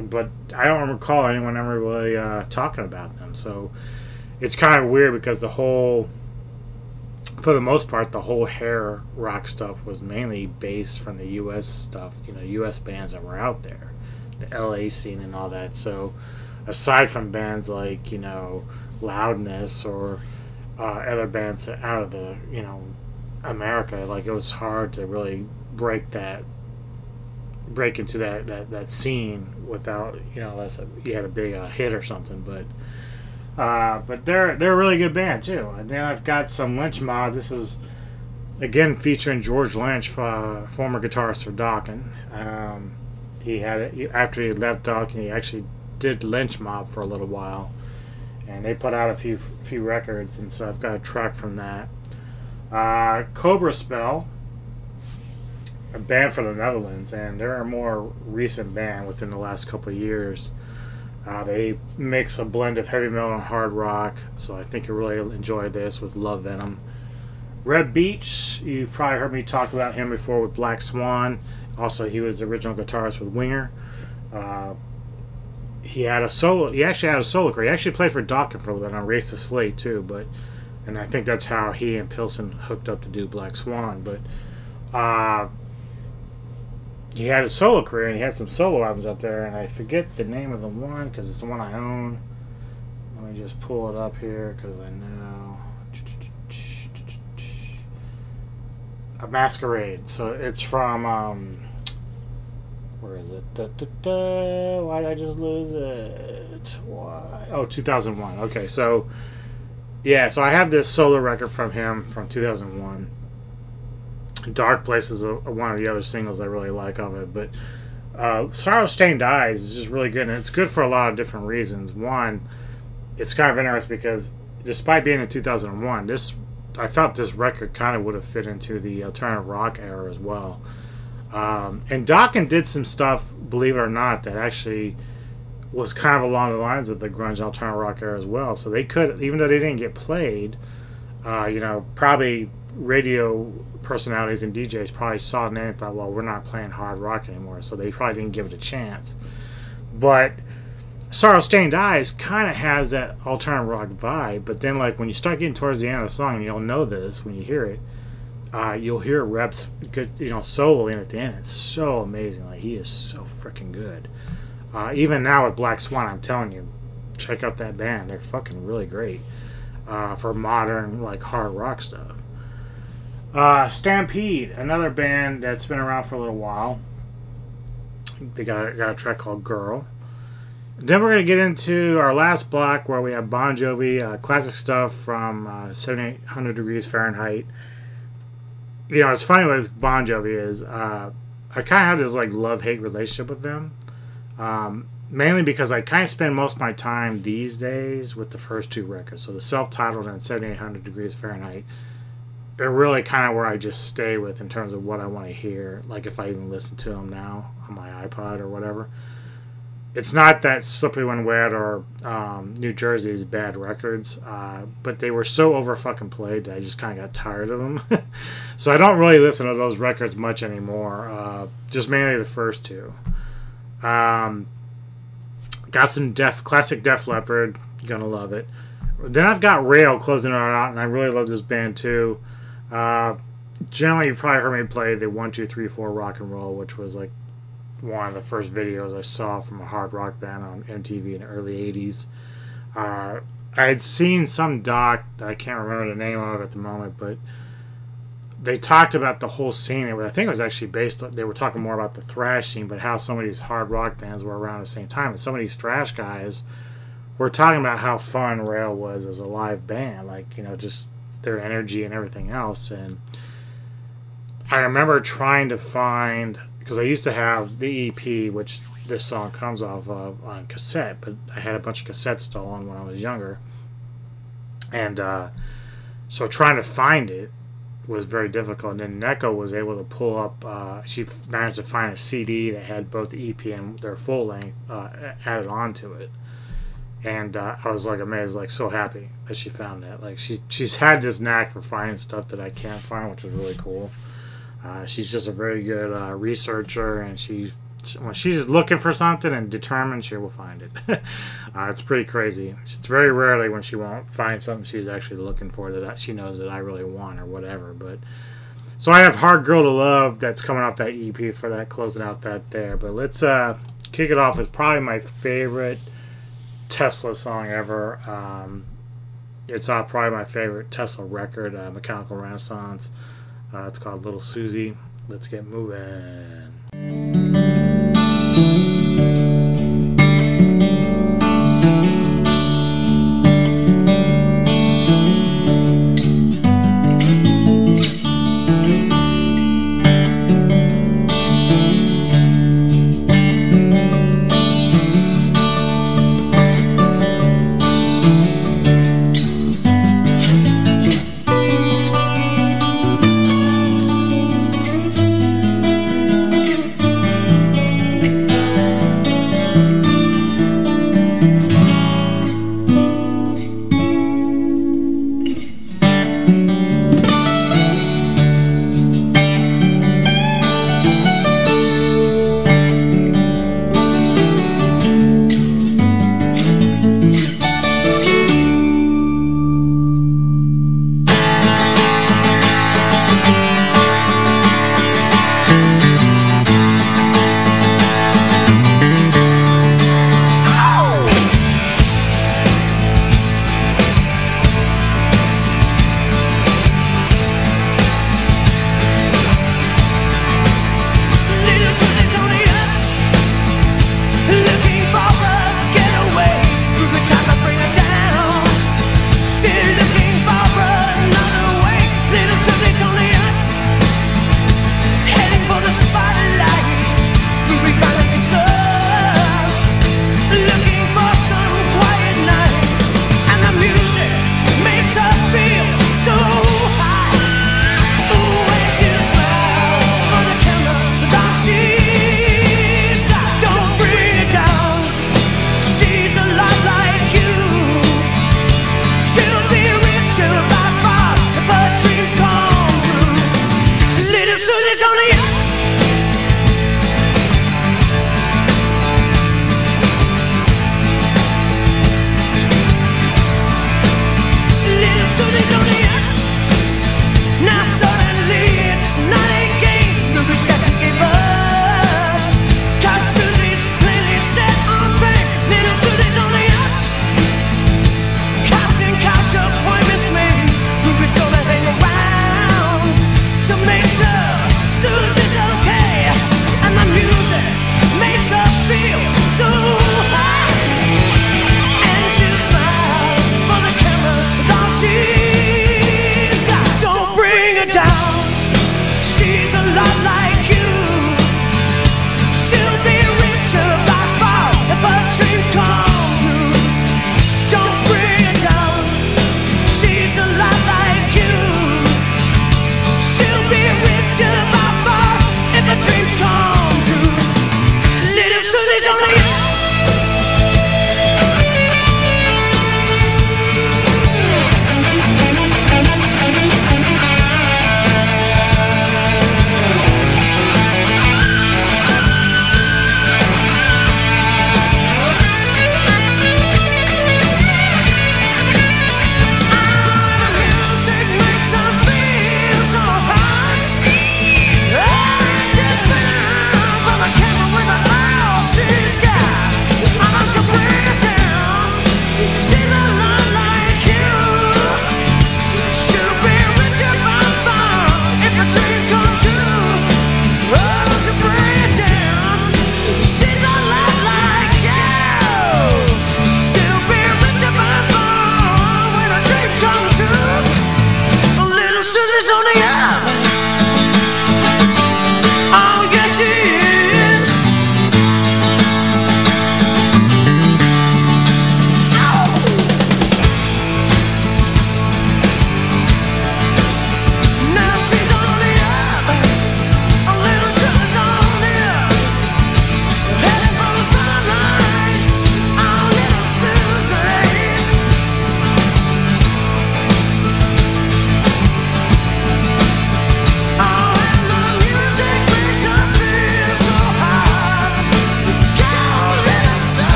but I don't recall anyone ever really uh, talking about them. So it's kind of weird because the whole for the most part, the whole hair rock stuff was mainly based from the U.S. stuff, you know, U.S. bands that were out there, the L.A. scene and all that. So, aside from bands like you know Loudness or uh, other bands out of the you know America, like it was hard to really break that break into that that, that scene without you know unless you had a big uh, hit or something, but. Uh, but they're they're a really good band too. And then I've got some Lynch Mob. This is again featuring George Lynch, uh, former guitarist for Dokken. Um, he had after he left Dokken. He actually did Lynch Mob for a little while, and they put out a few few records. And so I've got a track from that. Uh, Cobra Spell, a band from the Netherlands, and they're a more recent band within the last couple of years. Uh, they mix a blend of heavy metal and hard rock, so I think you'll really enjoy this with Love Venom. Reb Beach, you've probably heard me talk about him before with Black Swan. Also, he was the original guitarist with Winger. Uh, he had a solo. He actually had a solo career. He actually played for Dokken for a little bit on Erase the Slate too. But, and I think that's how he and Pilson hooked up to do Black Swan. But, uh, he had a solo career and he had some solo albums out there, and I forget the name of the one because it's the one I own. Let me just pull it up here because I know. A Masquerade. So it's from. Um, where is it? Da, da, da. Why did I just lose it? Why? Oh, 2001. Okay, so. Yeah, so I have this solo record from him from 2001. Dark Place is a, a, one of the other singles I really like of it. But uh, Sorrow Stained Eyes is just really good, and it's good for a lot of different reasons. One, it's kind of interesting because despite being in 2001, this I felt this record kind of would have fit into the alternative rock era as well. Um, and Dokken did some stuff, believe it or not, that actually was kind of along the lines of the grunge alternative rock era as well. So they could, even though they didn't get played, uh, you know, probably radio personalities and DJs probably saw it and thought, well, we're not playing hard rock anymore. So they probably didn't give it a chance. But Sorrow Stained Eyes kind of has that alternative rock vibe, but then like when you start getting towards the end of the song, and you'll know this when you hear it, uh, you'll hear Reb's good, you know, solo in at the end. It's so amazing. Like he is so freaking good. Uh, even now with Black Swan, I'm telling you, check out that band. They're fucking really great uh, for modern like hard rock stuff. Uh, Stampede, another band that's been around for a little while. They got, got a track called Girl. Then we're going to get into our last block where we have Bon Jovi, uh, classic stuff from uh, 7800 degrees Fahrenheit. You know, it's funny with Bon Jovi is uh, I kind of have this like love hate relationship with them. Um, mainly because I kind of spend most of my time these days with the first two records. So the self titled and 7800 degrees Fahrenheit are really kind of where I just stay with in terms of what I want to hear. Like if I even listen to them now on my iPod or whatever it's not that Slippery When Wet or um, New Jersey's bad records, uh, but they were so over fucking played that I just kind of got tired of them. [laughs] so I don't really listen to those records much anymore. Uh, just mainly the first two. Um, got some Def classic Def Leppard. Gonna love it. Then I've got Rail closing it out, and I really love this band too. Uh, generally, you've probably heard me play the one, two, three, four rock and roll, which was like one of the first videos I saw from a hard rock band on MTV in the early 80s. Uh, I had seen some doc that I can't remember the name of at the moment, but they talked about the whole scene. I think it was actually based on, they were talking more about the thrash scene, but how some of these hard rock bands were around at the same time. And some of these thrash guys were talking about how fun Rail was as a live band, like, you know, just their energy and everything else. And I remember trying to find because I used to have the EP, which this song comes off of on cassette, but I had a bunch of cassettes still on when I was younger, and uh, so trying to find it was very difficult. And then Neko was able to pull up. Uh, she managed to find a CD that had both the EP and their full length uh, added onto it. And uh, I was like amazed, like so happy that she found that. Like she's she's had this knack for finding stuff that I can't find, which was really cool. Uh, she's just a very good uh, researcher, and she when she's looking for something and determined, she will find it. [laughs] uh, it's pretty crazy. It's very rarely when she won't find something she's actually looking for that she knows that I really want or whatever. But so I have "Hard Girl to Love" that's coming off that EP for that closing out that there. But let's uh, kick it off with probably my favorite Tesla song ever. Um, it's uh, probably my favorite Tesla record, uh, "Mechanical Resonance." Uh, it's called Little Suzi. Let's get moving.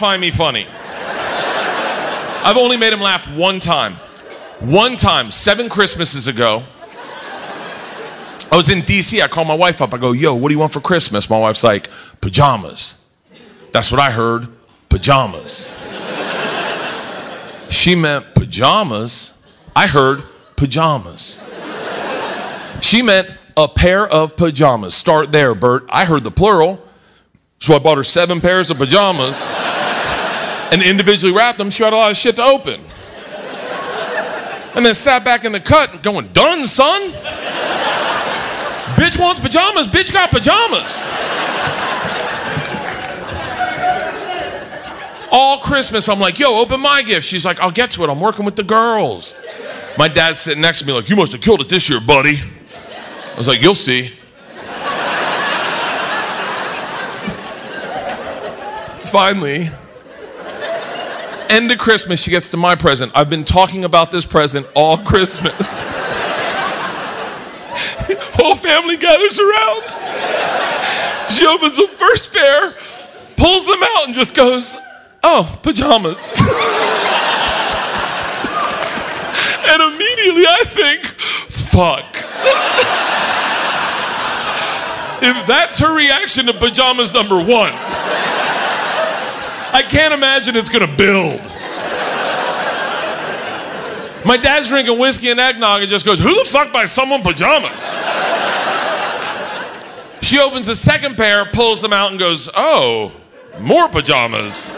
Find me funny. I've only made him laugh one time. One time, seven Christmases ago. I was in DC. I called my wife up. I go, Yo, what do you want for Christmas? My wife's like, Pajamas. That's what I heard. Pajamas. She meant pajamas. I heard pajamas. She meant a pair of pajamas. Start there, Bert. I heard the plural. So I bought her seven pairs of pajamas and individually wrapped them. She had a lot of shit to open. And then sat back in the cut going, Done, son. Bitch wants pajamas. Bitch got pajamas. All Christmas, I'm like, yo, open my gift. She's like, I'll get to it. I'm working with the girls. My dad's sitting next to me, like, you must have killed it this year, buddy. I was like, you'll see. Finally, end of Christmas, she gets to my present. I've been talking about this present all [laughs] Christmas. [laughs] Whole family gathers around. She opens the first pair, pulls them out, and just goes, Oh, pajamas. [laughs] and immediately I think, Fuck. if that's her reaction to pajamas number one, I can't imagine it's gonna build. My dad's drinking whiskey and eggnog and just goes, Who the fuck buys someone pajamas? She opens the second pair, pulls them out, and goes, Oh, more pajamas.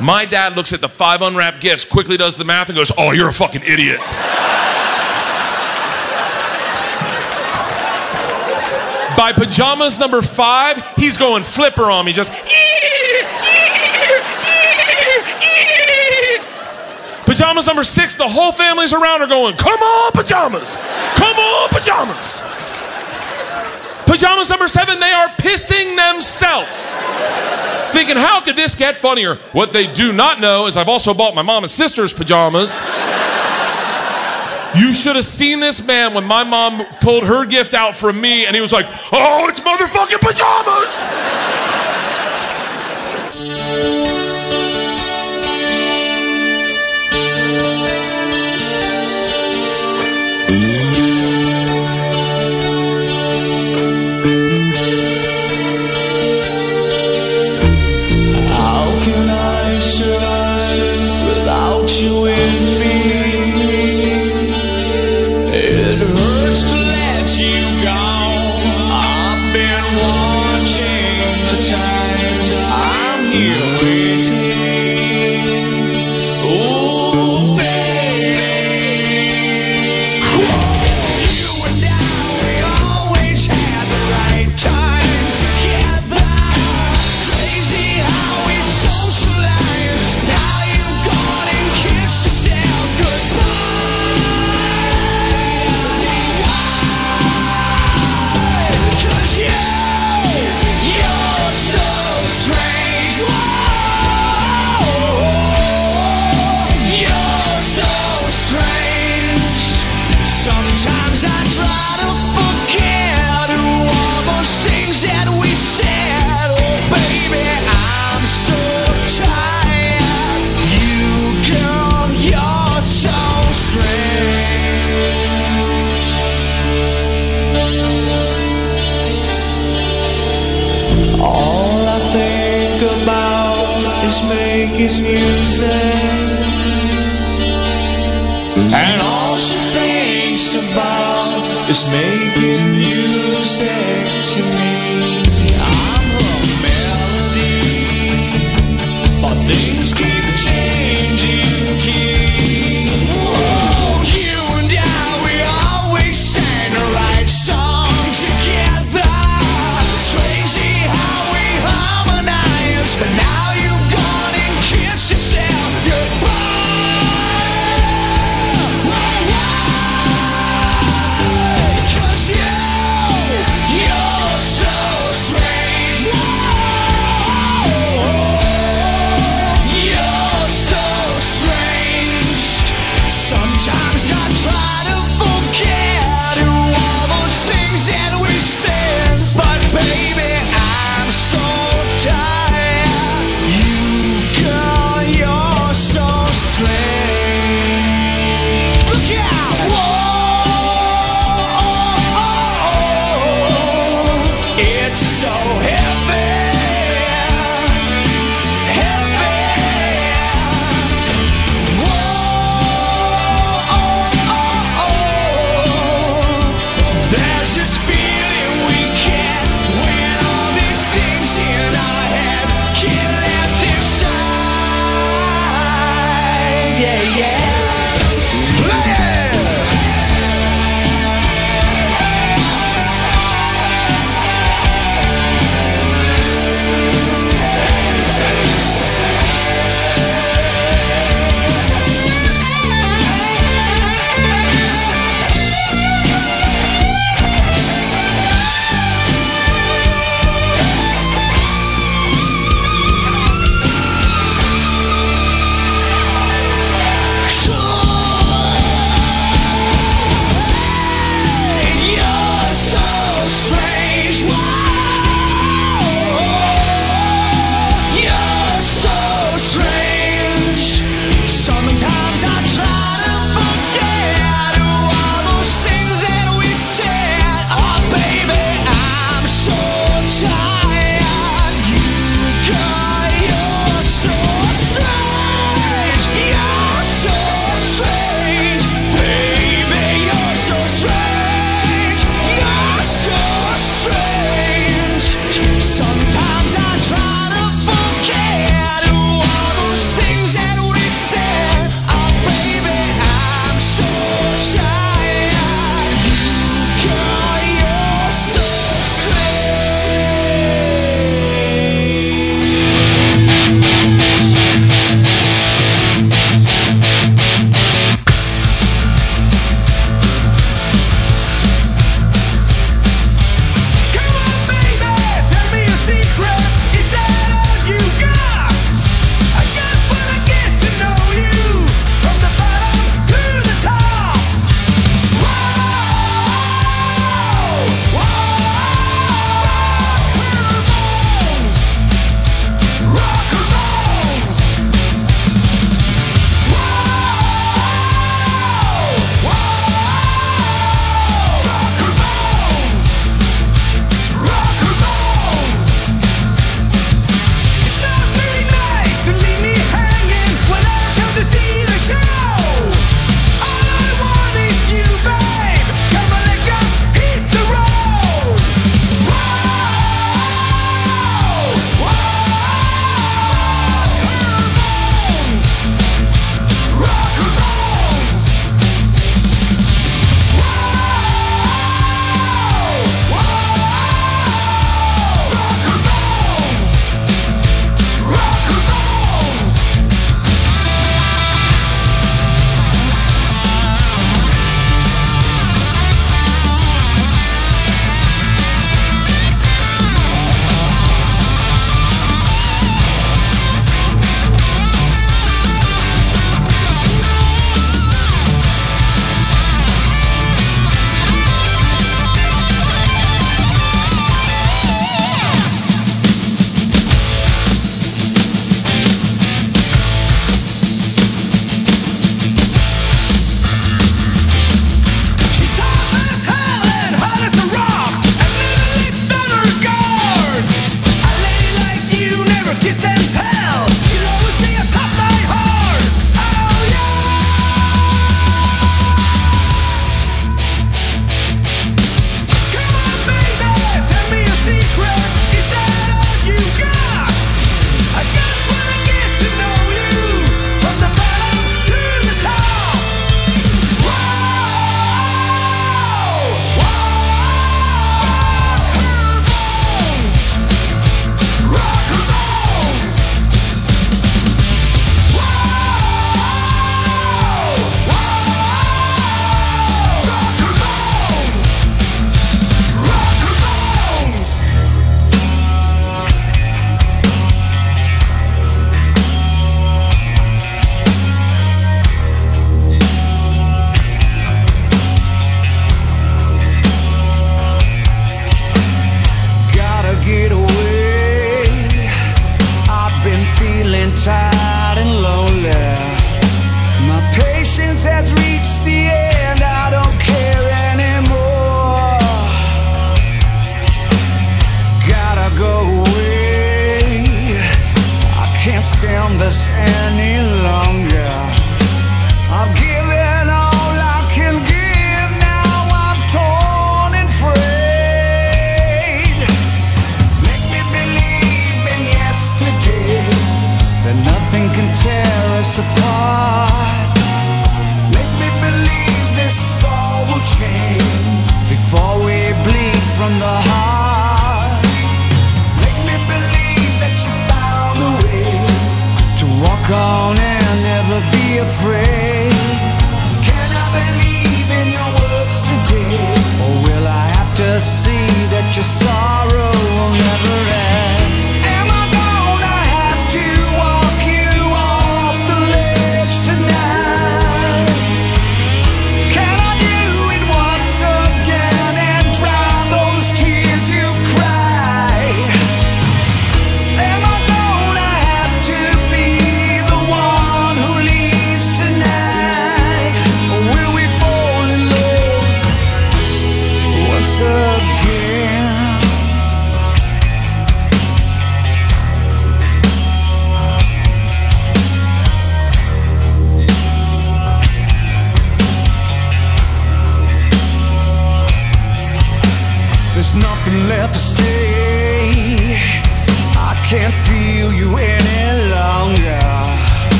My dad looks at the five unwrapped gifts, quickly does the math, and goes, Oh, you're a fucking idiot. By pajamas number five, he's going flipper on me, just. Pajamas number six, the whole family's around are going, Come on, pajamas! Come on, pajamas! Pajamas number seven, they are pissing themselves. Thinking, how could this get funnier? What they do not know is I've also bought my mom and sister's pajamas. You should have seen this man when my mom pulled her gift out from me and he was like, Oh, it's motherfucking pajamas!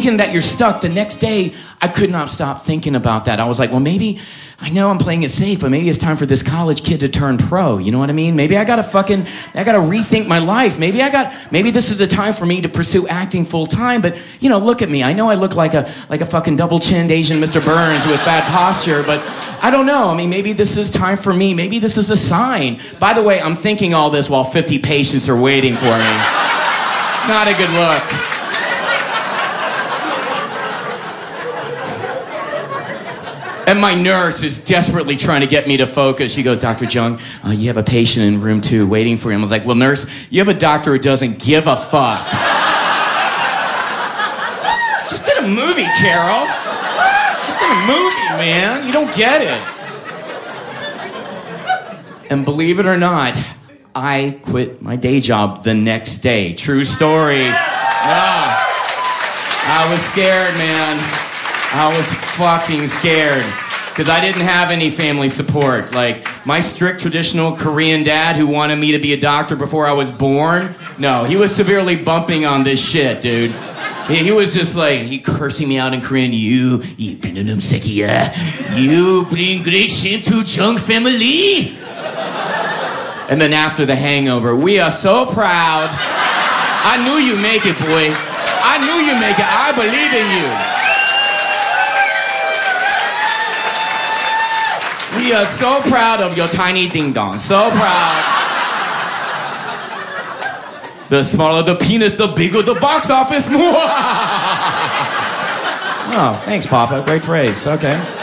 Thinking that you're stuck. The next day, I could not stop thinking about that. I was like, well, maybe I know I'm playing it safe, but maybe it's time for this college kid to turn pro. You know what I mean? Maybe I gotta fucking, I gotta rethink my life. Maybe I got, maybe this is the time for me to pursue acting full time. But you know, look at me. I know I look like a like a fucking double chinned Asian Mr. Burns with bad posture, but I don't know. I mean, maybe this is time for me. Maybe this is a sign. By the way, I'm thinking all this while 50 patients are waiting for me. Not a good look. And my nurse is desperately trying to get me to focus. She goes, Dr. Jeong, uh, you have a patient in room two waiting for you. I was like, well, nurse, you have a doctor who doesn't give a fuck. [laughs] Just did a movie, Carol. Just did a movie, man. You don't get it. And believe it or not, I quit my day job the next day. True story. I was scared, man. I was fucking scared because I didn't have any family support. Like my strict traditional Korean dad who wanted me to be a doctor before I was born. No, he was severely bumping on this shit, dude. He, he was just like he cursing me out in Korean. You, you pinanum yeah. you bring grace into Chung family. And then after the hangover, we are so proud. I knew you make it, boy. I knew you make it. I believe in you. We are so proud of your tiny ding dong. So proud. The smaller the penis, the bigger the box office. [laughs] More. Oh, thanks, Papa. Great phrase. Okay.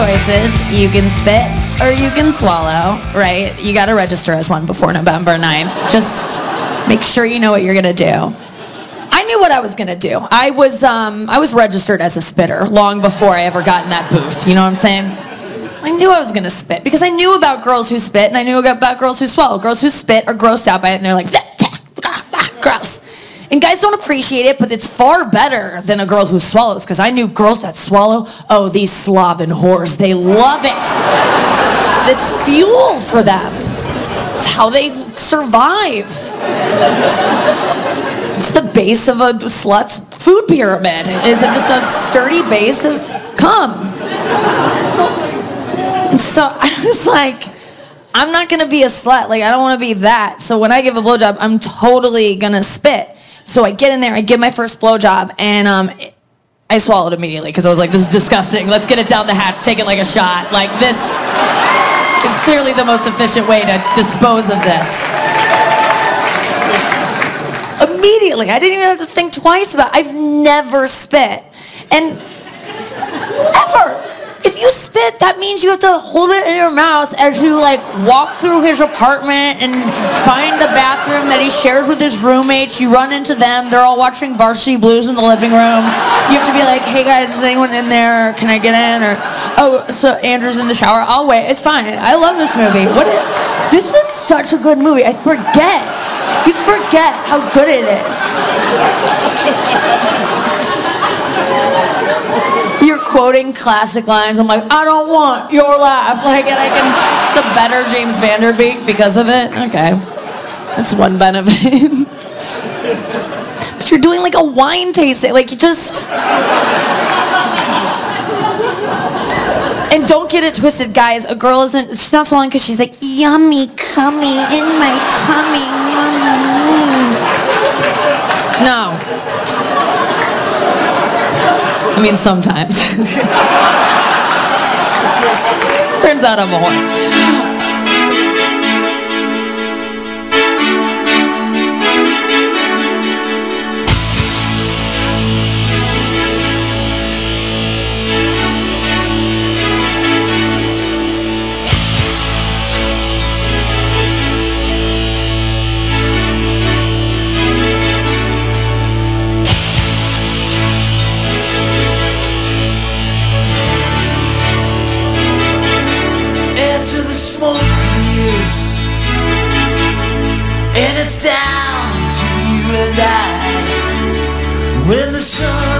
Choices. You can spit or you can swallow, right? You got to register as one before November 9th. Just make sure you know what you're going to do. I knew what I was gonna do. I was um, I was registered as a spitter long before I ever got in that booth. You know what I'm saying? I knew I was gonna spit because I knew about girls who spit and I knew about girls who swallow. Girls who spit are grossed out by it and they're like. And guys don't appreciate it, but it's far better than a girl who swallows because I knew girls that swallow, oh, these Slaven whores, they love it. It's fuel for them. It's how they survive. It's the base of a slut's food pyramid. Is it just a sturdy base of cum? And so [laughs] I was like, I'm not gonna be a slut. Like I don't want to be that. So when I give a blowjob, I'm totally gonna spit. So I get in there, I give my first blowjob, and um, I swallowed immediately because I was like, this is disgusting. Let's get it down the hatch, take it like a shot. Like this is clearly the most efficient way to dispose of this immediately. I didn't even have to think twice about it. I've never spit. And ever. If you spit, that means you have to hold it in your mouth as you like walk through his apartment and find the bathroom that he shares with his roommates. You run into them. They're all watching Varsity Blues in the living room. You have to be like, "Hey guys, is anyone in there? Can I get in?" Or, "Oh, so Andrew's in the shower. I'll wait. It's fine. I love this movie. What? Is, this is such a good movie. I forget. You forget how good it is. Quoting classic lines. I'm like, I don't want your laugh. [laughs] Like, and I can. It's a better James Van Der Beek because of it. Okay, that's one benefit. [laughs] but you're doing like a wine tasting. Like you just. And don't get it twisted, guys. A girl isn't, she's not swallowing because she's like, yummy, cummy in my tummy. No. I mean, sometimes. [laughs] Turns out I'm a whore. And it's down to you and I. When the sun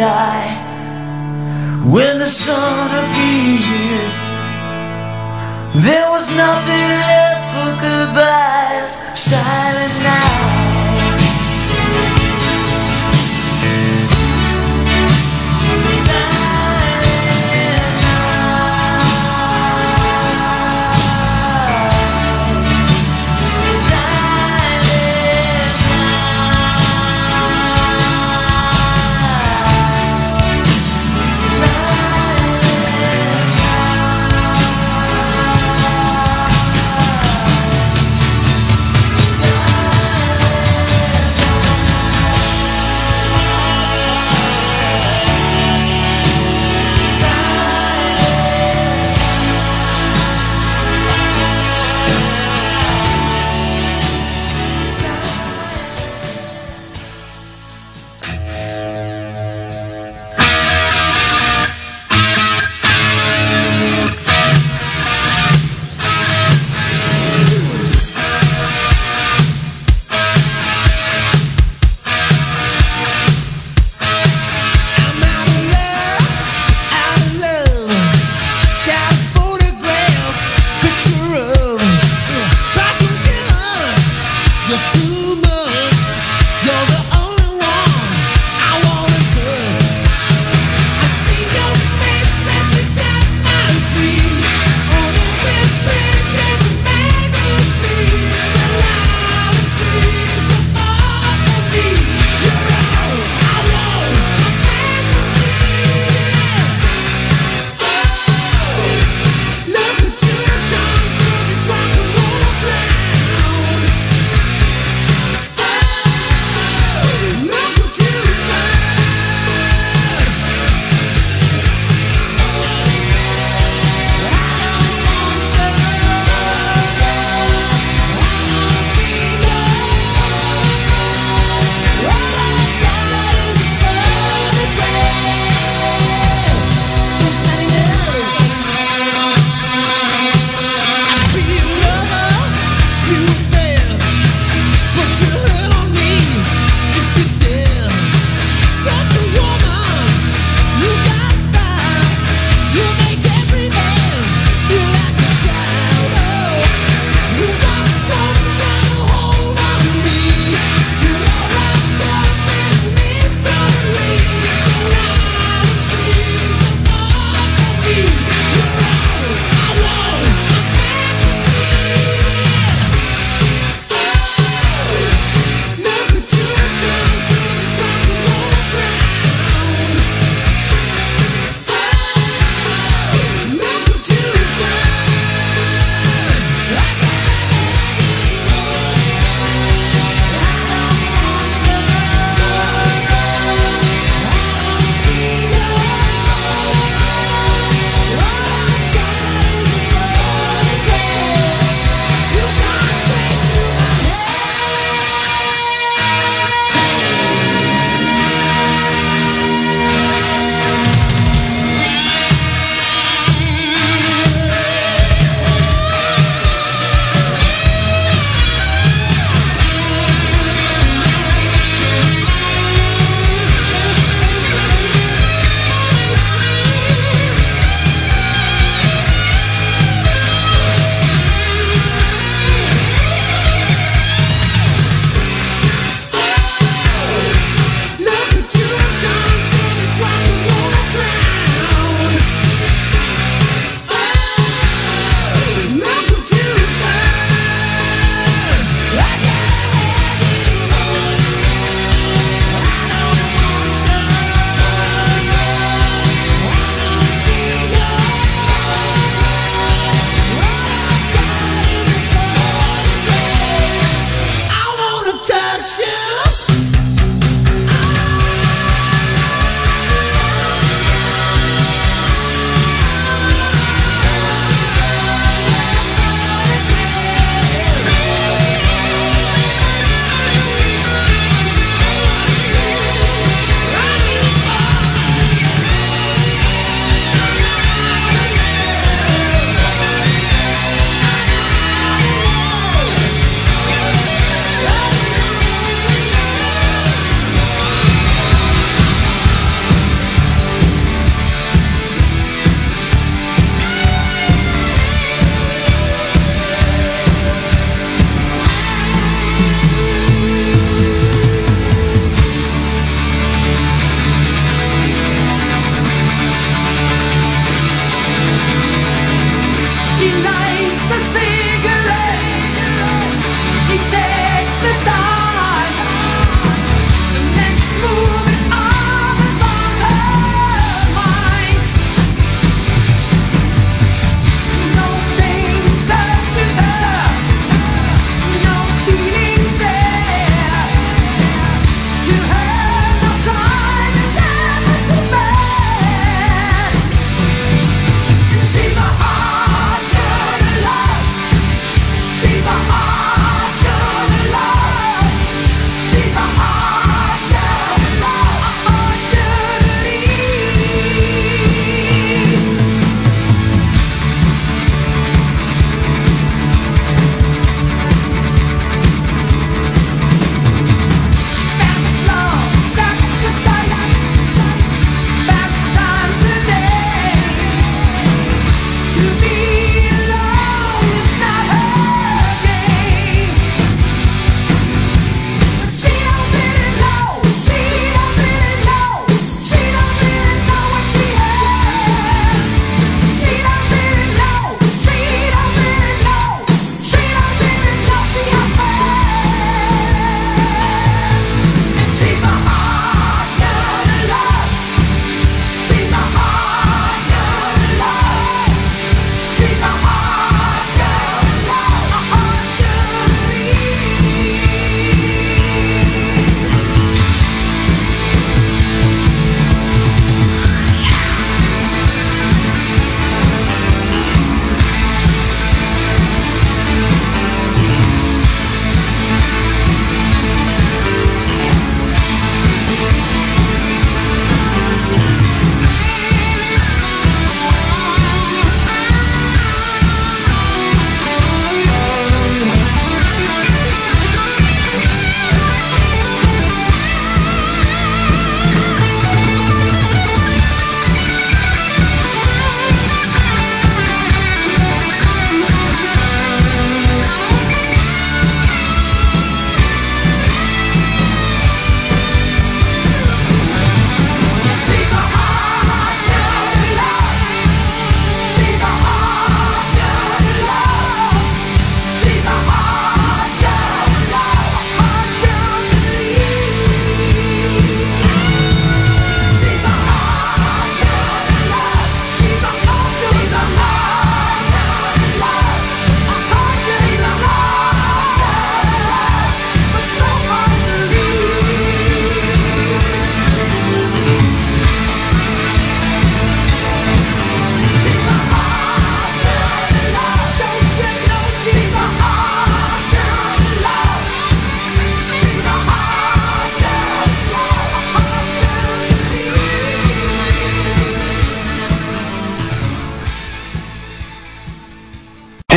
and I when the sun appeared. There was nothing left for goodbyes, silent night.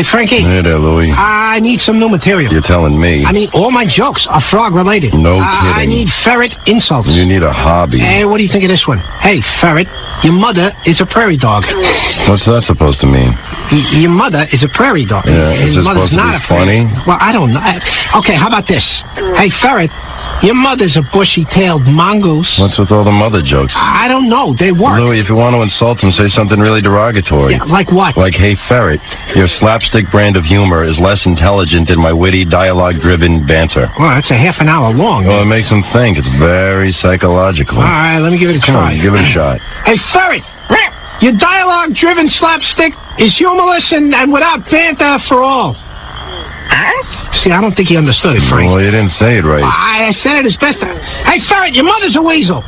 Hey, Frankie. Hey there, Louie. I need some new material. You're telling me. I mean, all my jokes are frog related. No kidding. I need ferret insults. You need a hobby. Hey, what do you think of this one? Hey, ferret, your mother is a prairie dog. What's that supposed to mean? Y- your mother is a prairie dog. Yeah, is His this mother's supposed to not be funny? Well, I don't know. Uh, Okay, how about this? Hey, ferret, your mother's a bushy-tailed mongoose. What's with all the mother jokes? I don't know. They work. Louie, if you want to insult him, say something really derogatory. Yeah, like what? Like, hey, ferret, your slapstick brand of humor is less intelligent than my witty, dialogue-driven banter. Well, that's a half an hour long. Well, it makes him think. It's very psychological. All right, let me give it a try. on, give it a shot. [clears throat] Hey, ferret, your dialogue-driven slapstick is humorless and, and without banter for all. See, I don't think he understood it, Frank. Well, you didn't say it right. I, I said it as best. I, hey, ferret, your mother's a weasel.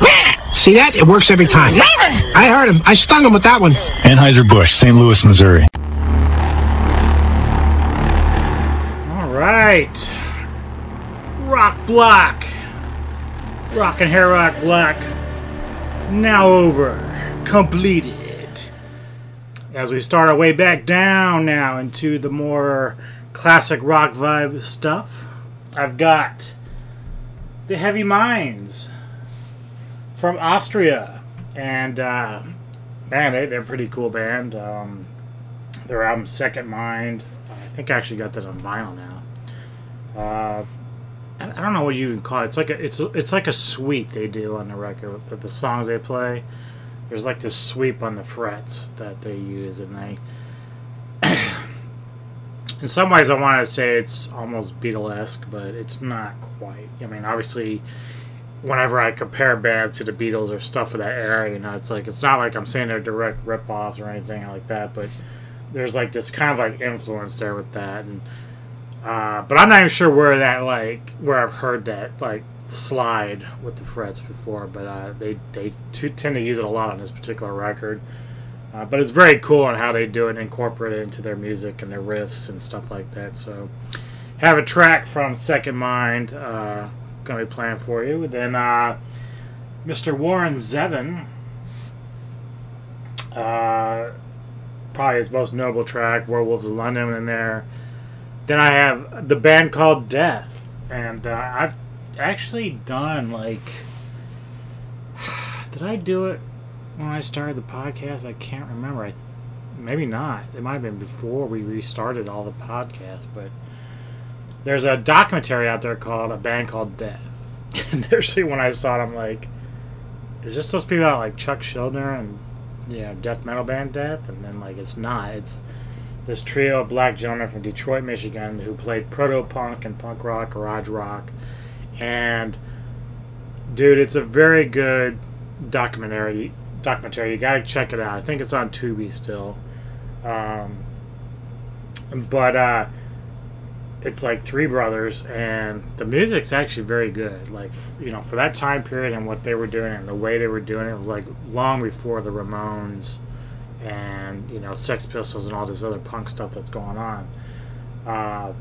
See that? It works every time. I heard him. I stung him with that one. Anheuser-Busch, St. Louis, Missouri. All right. Rock Block. Rock and Hair Rock Block. Now over. Completed. As we start our way back down now into the more classic rock vibe stuff, I've got the Heavy Minds from Austria. And, uh, man, they, they're a pretty cool band. Um, their album Second Mind. I think I actually got that on vinyl now. Uh, I I don't know what you even call it. It's like a it's it's like a sweep they do on the record with the songs they play. There's like this sweep on the frets that they use, and they. In some ways, I want to say it's almost Beatlesque, but it's not quite. I mean, obviously, whenever I compare bands to the Beatles or stuff of that era, you know, it's like it's not like I'm saying they're direct rip-offs or anything like that, but there's like this kind of like influence there with that, and uh, but I'm not even sure where that like where I've heard that like slide with the frets before, but uh, they they tend to use it a lot on this particular record. Uh, but it's very cool on how they do it and incorporate it into their music and their riffs and stuff like that. So, have a track from Second Mind uh, gonna be playing for you. Then uh, Mr. Warren Zevon, uh, probably his most notable track, Werewolves of London, in there. Then I have the band called Death, and uh, I've actually done like. [sighs] Did I do it when I started the podcast? I can't remember. I maybe not. It might have been before we restarted all the podcasts, but there's a documentary out there called A Band Called Death. [laughs] And actually, when I saw it, I'm like, is this supposed to be about like Chuck Schuldiner and you know death metal band Death? And then like it's not. It's this trio of black gentlemen from Detroit, Michigan, who played proto punk and punk rock, garage rock, and dude, it's a very good documentary. Documentary, you gotta check it out. I think it's on Tubi still, um, but uh, it's like three brothers, and the music's actually very good. Like you know, for that time period and what they were doing and the way they were doing it, it was like long before the Ramones and you know Sex Pistols and all this other punk stuff that's going on. Uh,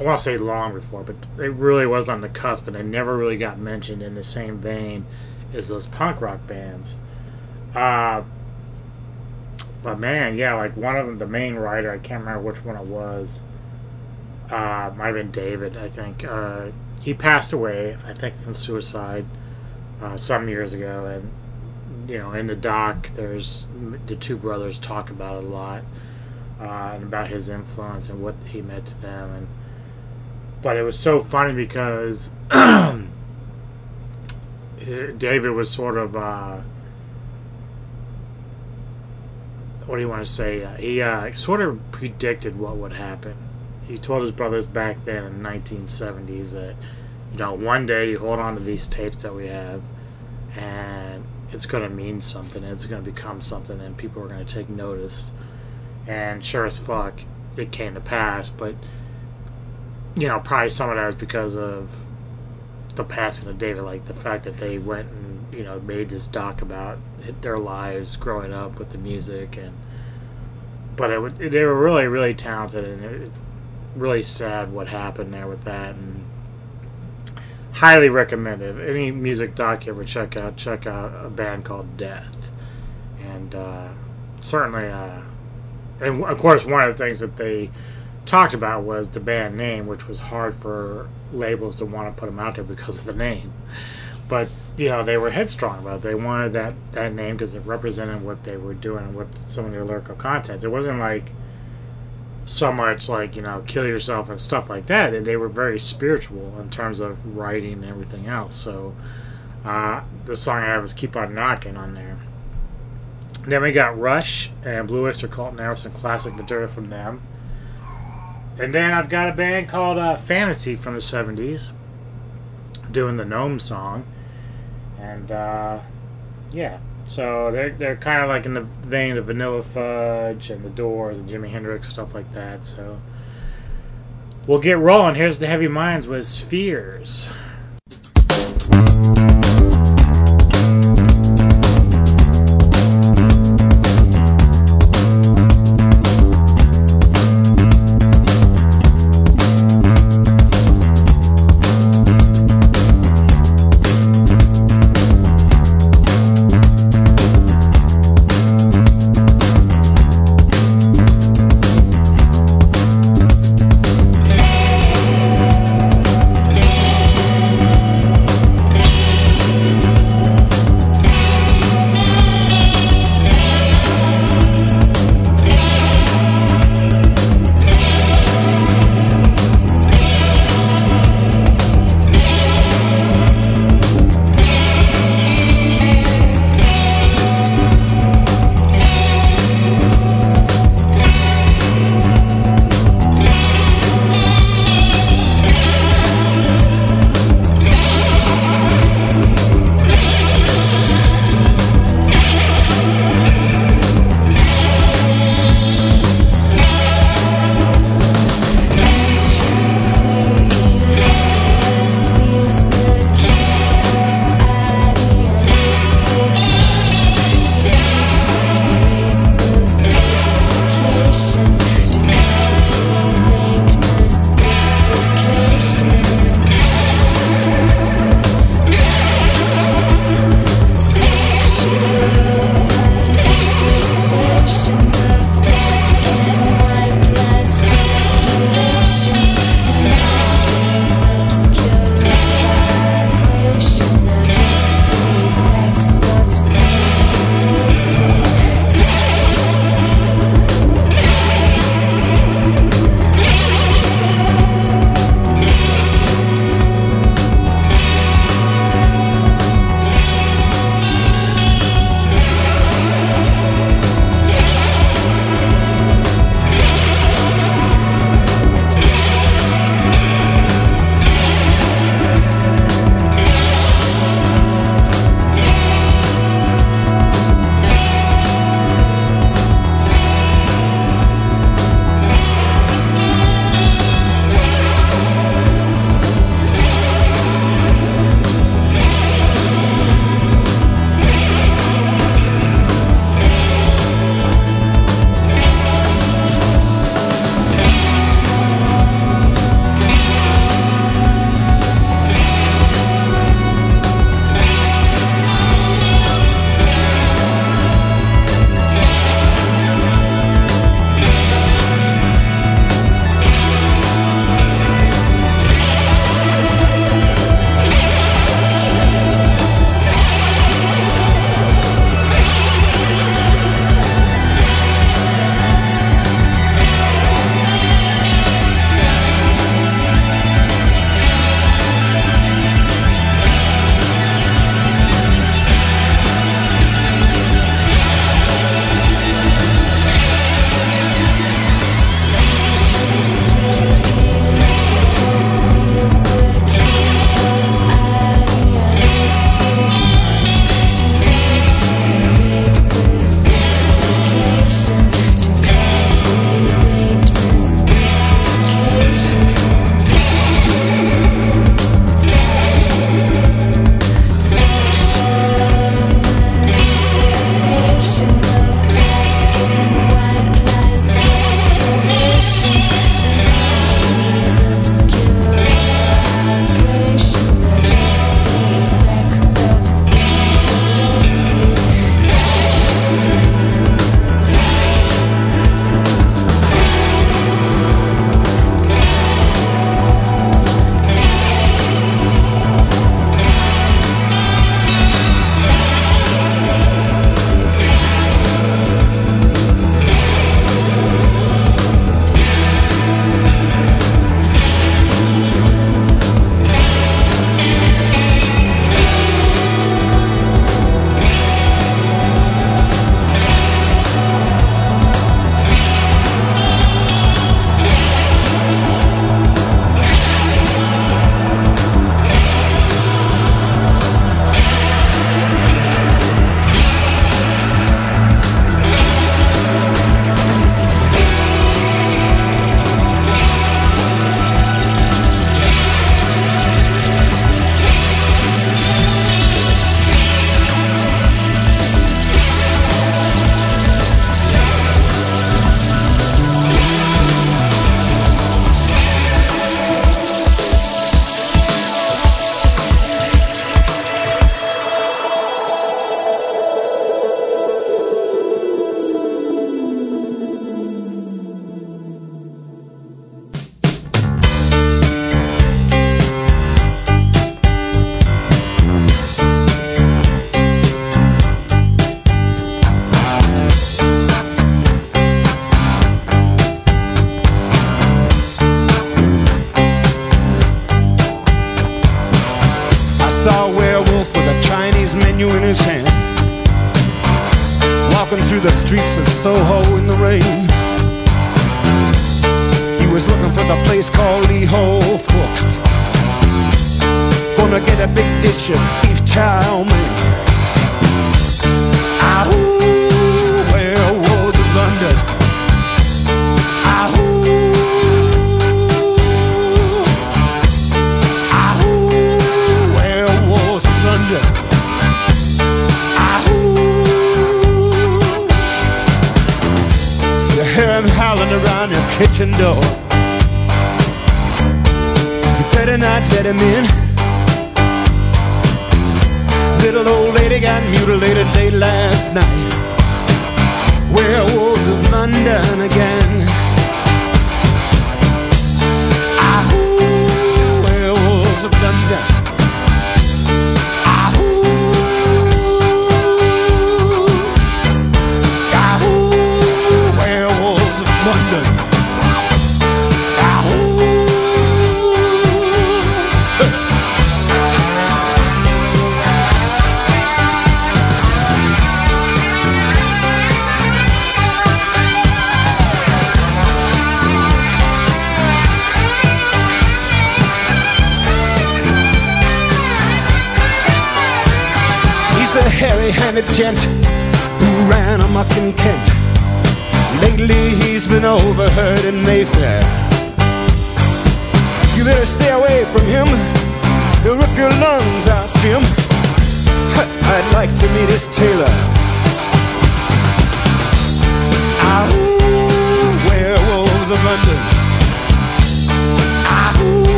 I want to say long before, but it really was on the cusp, and they never really got mentioned in the same vein as those punk rock bands. Uh, but man, yeah, like one of them, the main writer, I can't remember which one it was. Uh, might have been David, I think. Uh, he passed away, I think, from suicide uh, some years ago, and you know, in the doc, there's the two brothers talk about it a lot, uh, and about his influence and what he meant to them, and but it was so funny because [clears throat] David was sort of uh, what do you want to say? Uh, he uh, sort of predicted what would happen. He told his brothers back then in the 1970s that you know one day you hold on to these tapes that we have, and it's going to mean something. It's going to become something, and people are going to take notice. And sure as fuck, it came to pass. But you know, probably some of that was because of the passing of David, like the fact that they went and you know made this doc about their lives growing up with the music, and but it, would- they were really really talented, and it, really sad what happened there with that, and highly recommend it. Any music doc you ever check out, check out a band called Death, and uh, certainly uh, and of course, one of the things that they talked about was the band name, which was hard for labels to want to put them out there because of the name. But you know, they were headstrong about it. They wanted that that name because it represented what they were doing and what some of their lyrical content. It wasn't like so much like you know kill yourself and stuff like that. And they were very spiritual in terms of writing and everything else. So uh, the song I have is "Keep on Knocking" on there. Then we got Rush and Blue Oyster Cult Now, some classic material from them. And then I've got a band called uh, Fantasy from the 70s doing the Gnome song. And uh, yeah, so they're, they're kind of like in the vein of Vanilla Fudge and The Doors and Jimi Hendrix, stuff like that. So we'll get rolling. Here's the Heavy Minds with Spheres.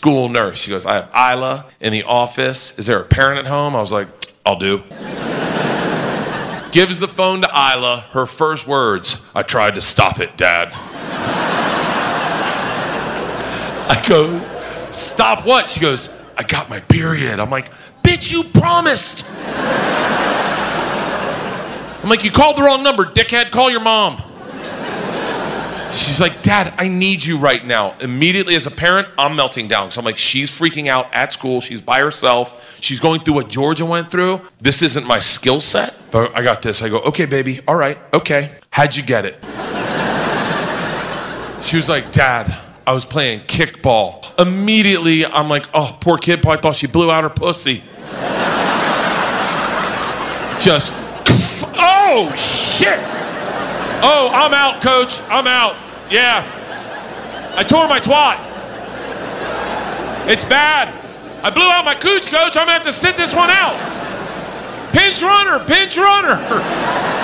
School nurse. She goes, I have Ila in the office. Is there a parent at home? I was like, I'll do. Gives the phone to Ila. Her first words, I tried to stop it, Dad. I go, stop what? She goes, I got my period. I'm like, bitch, you promised. I'm like, you called the wrong number, dickhead. Call your mom. She's like, Dad, I need you right now. Immediately, as a parent, I'm melting down. So I'm like, she's freaking out at school. She's by herself. She's going through what Georgia went through. This isn't my skill set, but I got this. I go, okay, baby. All right. Okay. How'd you get it? [laughs] She was like, Dad, I was playing kickball. Immediately, I'm like, oh, poor kid probably thought she blew out her pussy. [laughs] Just, [laughs] oh, shit. Oh, I'm out, coach. I'm out. Yeah. I tore my twat. It's bad. I blew out my cooch, coach. I'm going to have to sit this one out. Pinch runner, pinch runner. [laughs]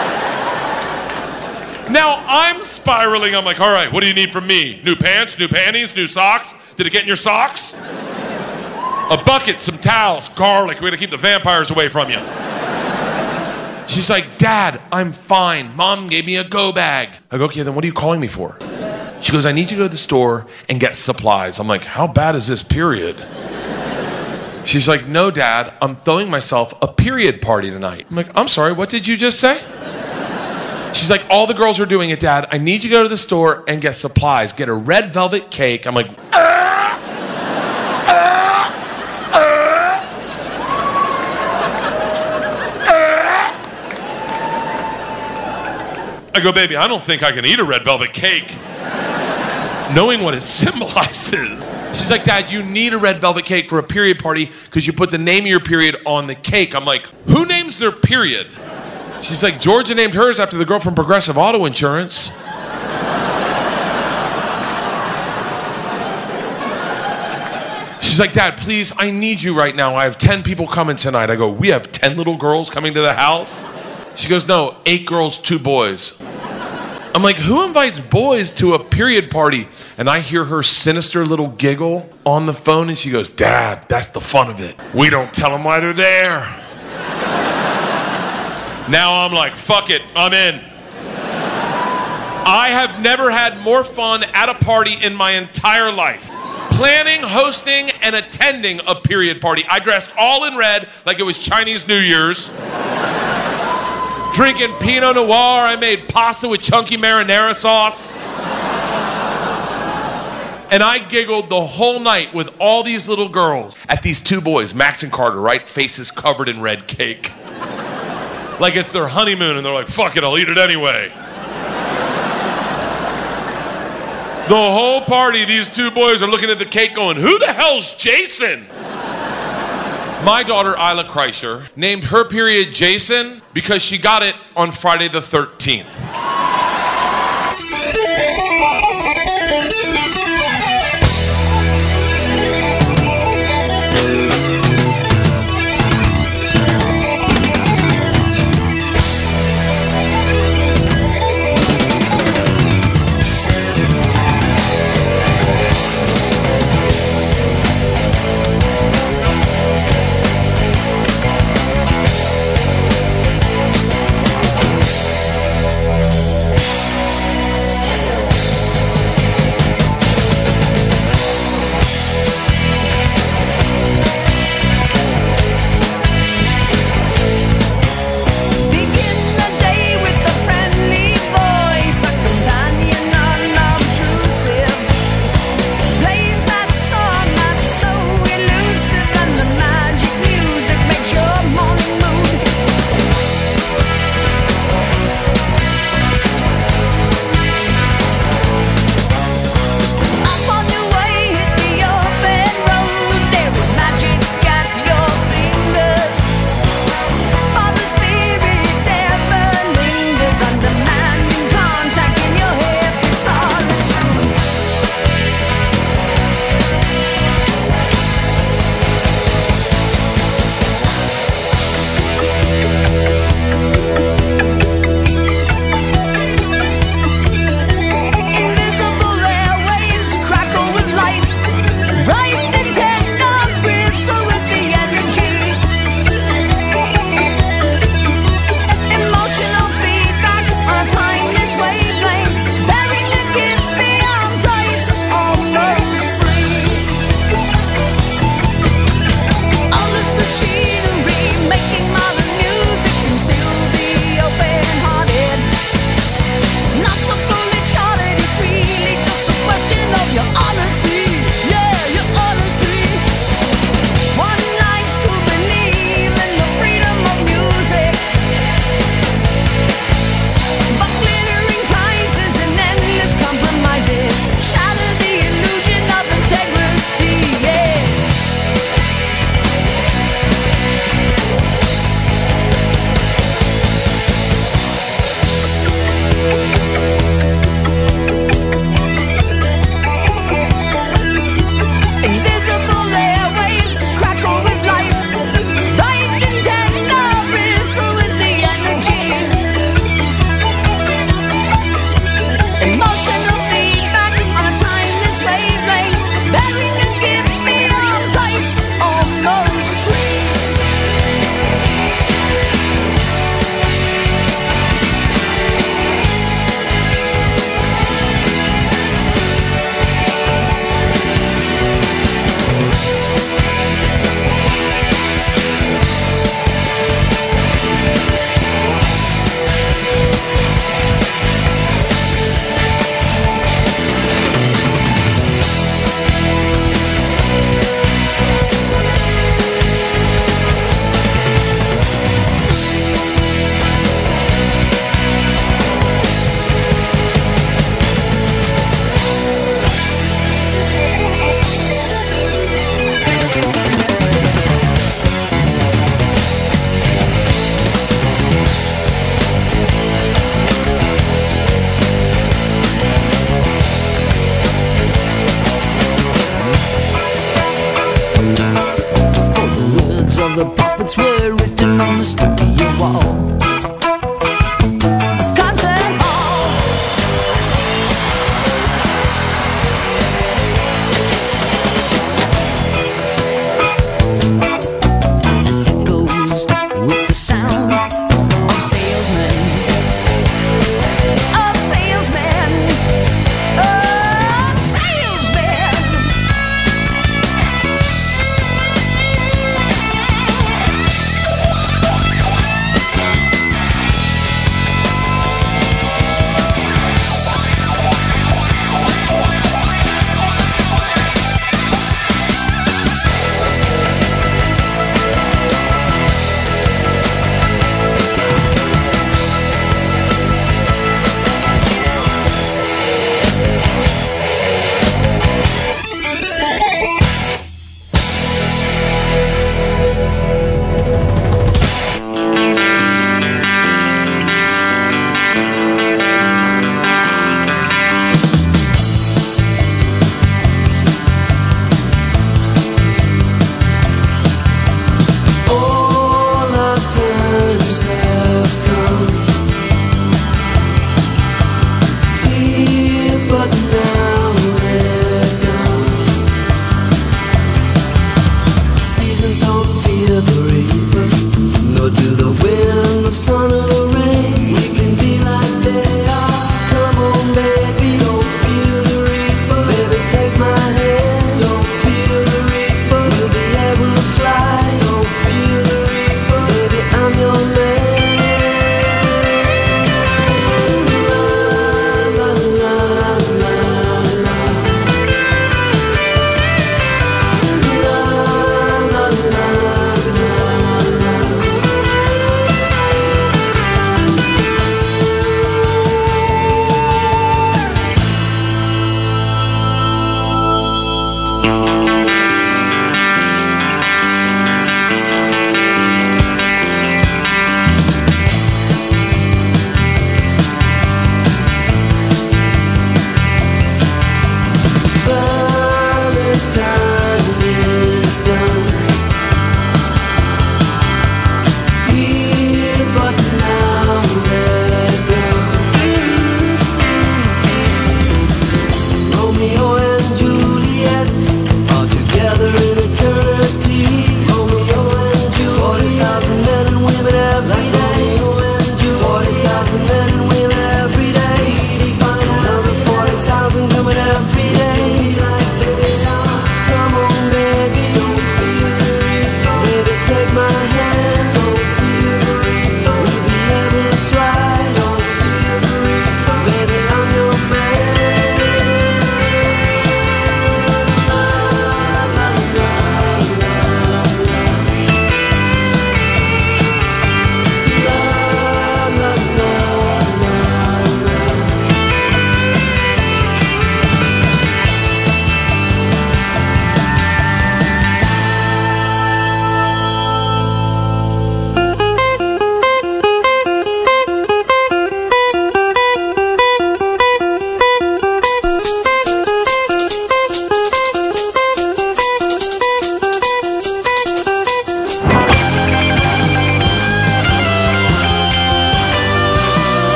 Now I'm spiraling. I'm like, all right, what do you need from me? New pants, new panties, new socks? Did it get in your socks? A bucket, some towels, garlic. We're going to keep the vampires away from you. She's like, Dad, I'm fine. Mom gave me a go bag. I go, okay, then what are you calling me for? She goes, I need you to go to the store and get supplies. I'm like, how bad is this period? She's like, no, Dad, I'm throwing myself a period party tonight. I'm like, I'm sorry, what did you just say? She's like, all the girls are doing it, Dad. I need you to go to the store and get supplies. Get a red velvet cake. I'm like, ah! Ah! I go, baby, I don't think I can eat a red velvet cake. Knowing what it [laughs] symbolizes. She's like, Dad, you need a red velvet cake for a period party because you put the name of your period on the cake. I'm like, who names their period? She's like, Georgia named hers after the girl from Progressive Auto Insurance. She's like, Dad, please, I need you right now. I have 10 people coming tonight. I go, We have 10 little girls coming to the house? She goes, No, eight girls, two boys. I'm like, Who invites boys to a period party? And I hear her sinister little giggle on the phone, and she goes, Dad, that's the fun of it. We don't tell them why they're there. Now I'm like, fuck it, I'm in. I have never had more fun at a party in my entire life. Planning, hosting, and attending a period party. I dressed all in red like it was Chinese New Year's. Drinking Pinot Noir. I made pasta with chunky marinara sauce. And I giggled the whole night with all these little girls at these two boys, Max and Carter, right? Faces covered in red cake. Like it's their honeymoon, and they're like, fuck it, I'll eat it anyway. The whole party, these two boys are looking at the cake going, Who the hell's Jason? My daughter, Ila Kreischer, named her period Jason because she got it on Friday the 13th.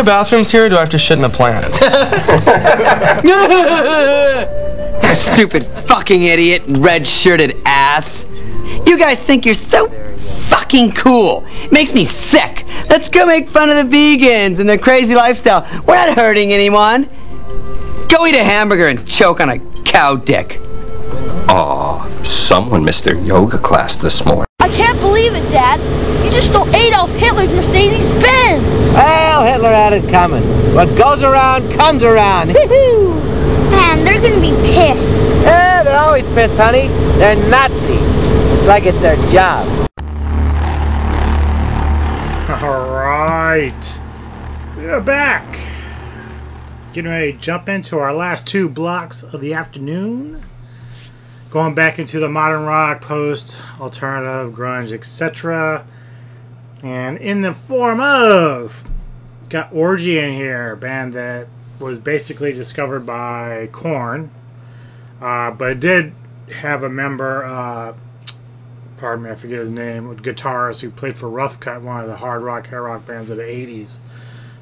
Do you have bathrooms here or do I have to shit in a plant? [laughs] [laughs] Stupid fucking idiot, red shirted ass. You guys think you're so fucking cool. It Makes me sick. Let's go make fun of the vegans and their crazy lifestyle. We're not hurting anyone. Go eat a hamburger and choke on a cow dick. Oh, someone missed their yoga class this morning. I can't believe it, Dad. You just stole it coming. What goes around comes around. [laughs] Man, they're gonna be pissed. Yeah, they're always pissed, honey. They're Nazis. It's like it's their job. [laughs] All right. We're back. Getting ready to jump into our last two blocks of the afternoon. Going back into the modern rock, post, alternative, grunge, etc. And in the form of got Orgy in here, band that was basically discovered by Korn, uh, but it did have a member. Uh, pardon me, I forget his name. Guitarist who played for Rough Cutt, one of the hard rock, hair rock bands of the '80s.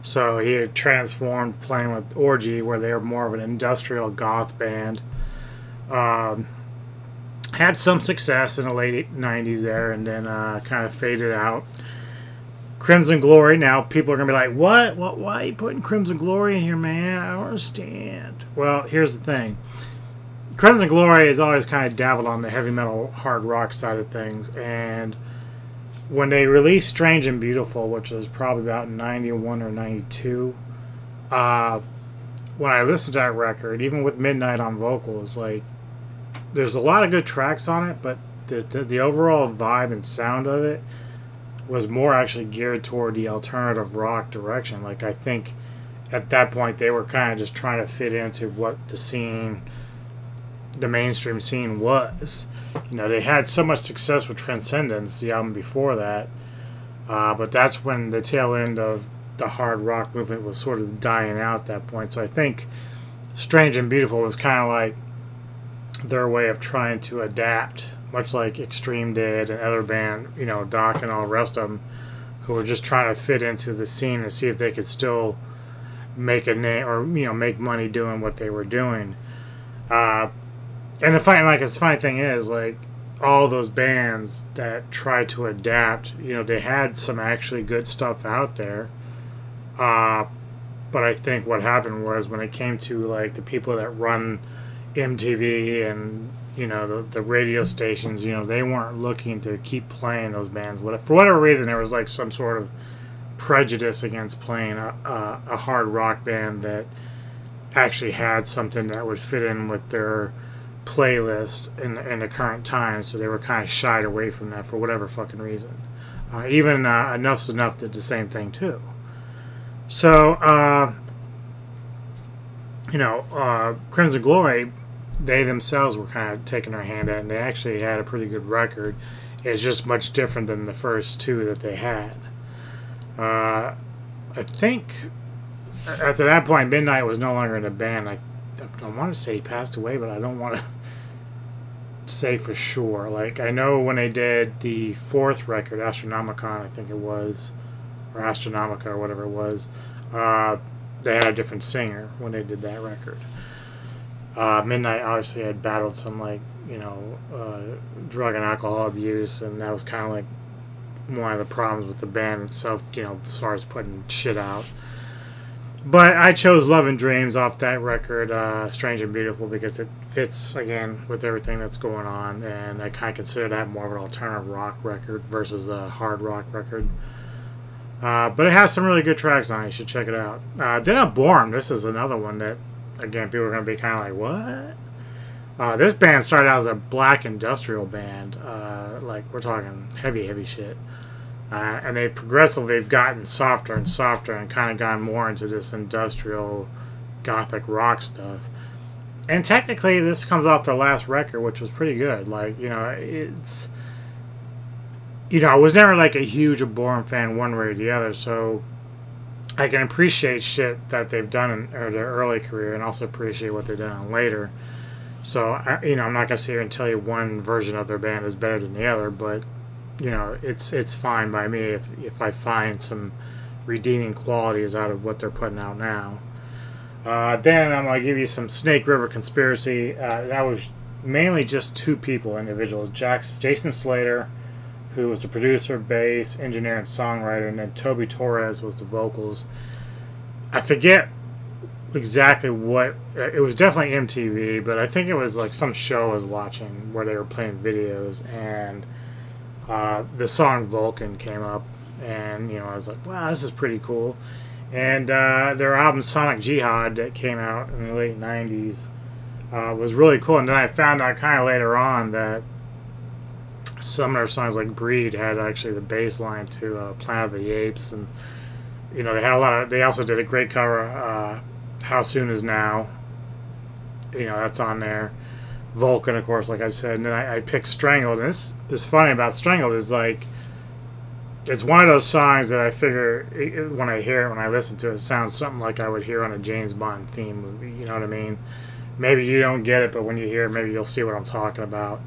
So he had transformed playing with Orgy, where they were more of an industrial goth band. Um, had some success in the late 90s there, and then uh, kind of faded out. Crimson Glory. Now people are gonna be like, "What? What? Why are you putting Crimson Glory in here, man? I don't understand." Well, here's the thing. Crimson Glory has always kind of dabbled on the heavy metal, hard rock side of things, and when they released Strange and Beautiful, which was probably about '91 or '92, uh, when I listened to that record, even with Midnight on vocals, like there's a lot of good tracks on it, but the, the, the overall vibe and sound of it was more actually geared toward the alternative rock direction. Like I think at that point they were kind of just trying to fit into what the scene, the mainstream scene was. You know, they had so much success with Transcendence, the album before that, uh, but that's when the tail end of the hard rock movement was sort of dying out at that point. So I think Strange and Beautiful was kind of like their way of trying to adapt, much like Extreme did and other band, you know, Dokken all the rest of them, who were just trying to fit into the scene and see if they could still make a name or you know make money doing what they were doing. Uh, and the funny, like, the funny thing is, like, all those bands that tried to adapt, you know, they had some actually good stuff out there. Uh, but I think what happened was when it came to like the people that run MTV and you know the, the radio stations, you know, they weren't looking to keep playing those bands. What for whatever reason there was like some sort of prejudice against playing a, a, a hard rock band that actually had something that would fit in with their playlist in, in the current time. So they were kind of shied away from that for whatever fucking reason. Uh, even uh, Enuff Z'Nuff did the same thing too. So, uh, you know, uh, Crimson Glory, they themselves were kind of taking their hand at, and they actually had a pretty good record. It's just much different than the first two that they had. Uh, I think after that point, Midnight was no longer in the band. I, I want to say he passed away, but I don't want to [laughs] say for sure. Like, I know when they did the fourth record, Astronomicon, I think it was, or Astronomica, or whatever it was, uh, they had a different singer when they did that record. Uh, Midnight obviously had battled some, like, you know, uh, drug and alcohol abuse, and that was kind of like one of the problems with the band itself, you know, as far as putting shit out. But I chose Love and Dreams off that record, uh, Strange and Beautiful, because it fits, again, with everything that's going on, and I kind of consider that more of an alternative rock record versus a hard rock record. Uh, but it has some really good tracks on it. You should check it out. Uh, then Aborym. This is another one that, again, people are going to be kind of like, what? Uh, this band started out as a black industrial band. Uh, like, we're talking heavy, heavy shit. Uh, and they progressively have gotten softer and softer and kind of gone more into this industrial gothic rock stuff. And technically, this comes off their last record, which was pretty good. Like, you know, it's. You know, I was never like a huge Aborym fan one way or the other, so I can appreciate shit that they've done in or their early career and also appreciate what they've done later. So, I, you know, I'm not going to sit here and tell you one version of their band is better than the other, but you know, it's it's fine by me if if I find some redeeming qualities out of what they're putting out now. Uh, then I'm gonna give you some Snake River Conspiracy. Uh, that was mainly just two people, individuals. Jack's, Jason Slater, who was the producer, bass, engineer, and songwriter, and then Tobey Torres was the vocals. I forget exactly what it was. Definitely MTV, but I think it was like some show I was watching where they were playing videos and uh, the song Vulcan came up, and you know I was like, wow, this is pretty cool. And uh, their album Sonic Jihad that came out in the late '90s uh, was really cool. And then I found out kind of later on that some of their songs, like Breed, had actually the bass line to uh, Planet of the Apes, and you know they had a lot of. They also did a great cover, uh, "How Soon Is Now." You know that's on there. Vulcan, of course, like I said, and then I, I picked Strangled. And this is funny about Strangled is like it's one of those songs that I figure it, when I hear it, when I listen to it, it sounds something like I would hear on a James Bond theme movie. You know what I mean? Maybe you don't get it, but when you hear it, maybe you'll see what I'm talking about.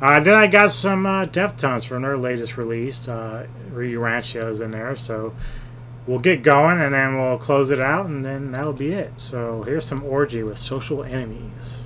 Uh, then I got some uh, Deftones from their latest release. Uh, Urantia's in there, so we'll get going and then we'll close it out, and then that'll be it. So here's some Orgy with Social Enemies.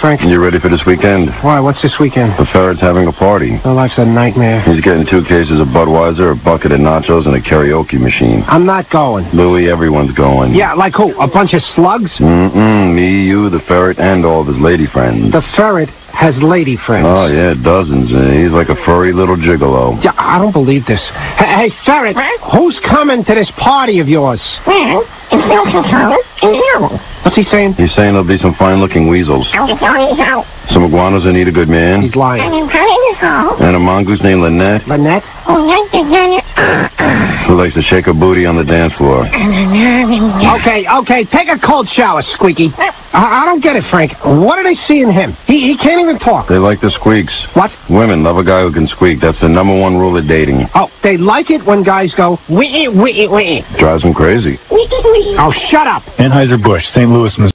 Frank. You ready for this weekend? Why? What's this weekend? The ferret's having a party. My life's a nightmare. He's getting two cases of Budweiser, a bucket of nachos, and a karaoke machine. I'm not going. Louie, everyone's going. Yeah, like who? A bunch of slugs? Mm-mm, me, you, the ferret, and all of his lady friends. The ferret has lady friends. Oh, yeah, dozens. Uh, he's like a furry little gigolo. Yeah, I don't believe this. Hey, hey ferret, who's coming to this party of yours? What's he saying? He's saying there'll be some fine-looking weasels. Some iguanas that need a good man. He's lying. And a mongoose named Lynette Lynette? Oh, who likes to shake her booty on the dance floor. Okay, okay, take a cold shower, Squeaky. Uh, I, I don't get it, Frank. What do they see in him? He, he can't even talk. They like the squeaks. What? Women love a guy who can squeak. That's the number one rule of dating. Oh, they like it when guys go, wee wee wee. Drives them crazy. Oh, shut up. Anheuser-Busch, St. Louis, Missouri.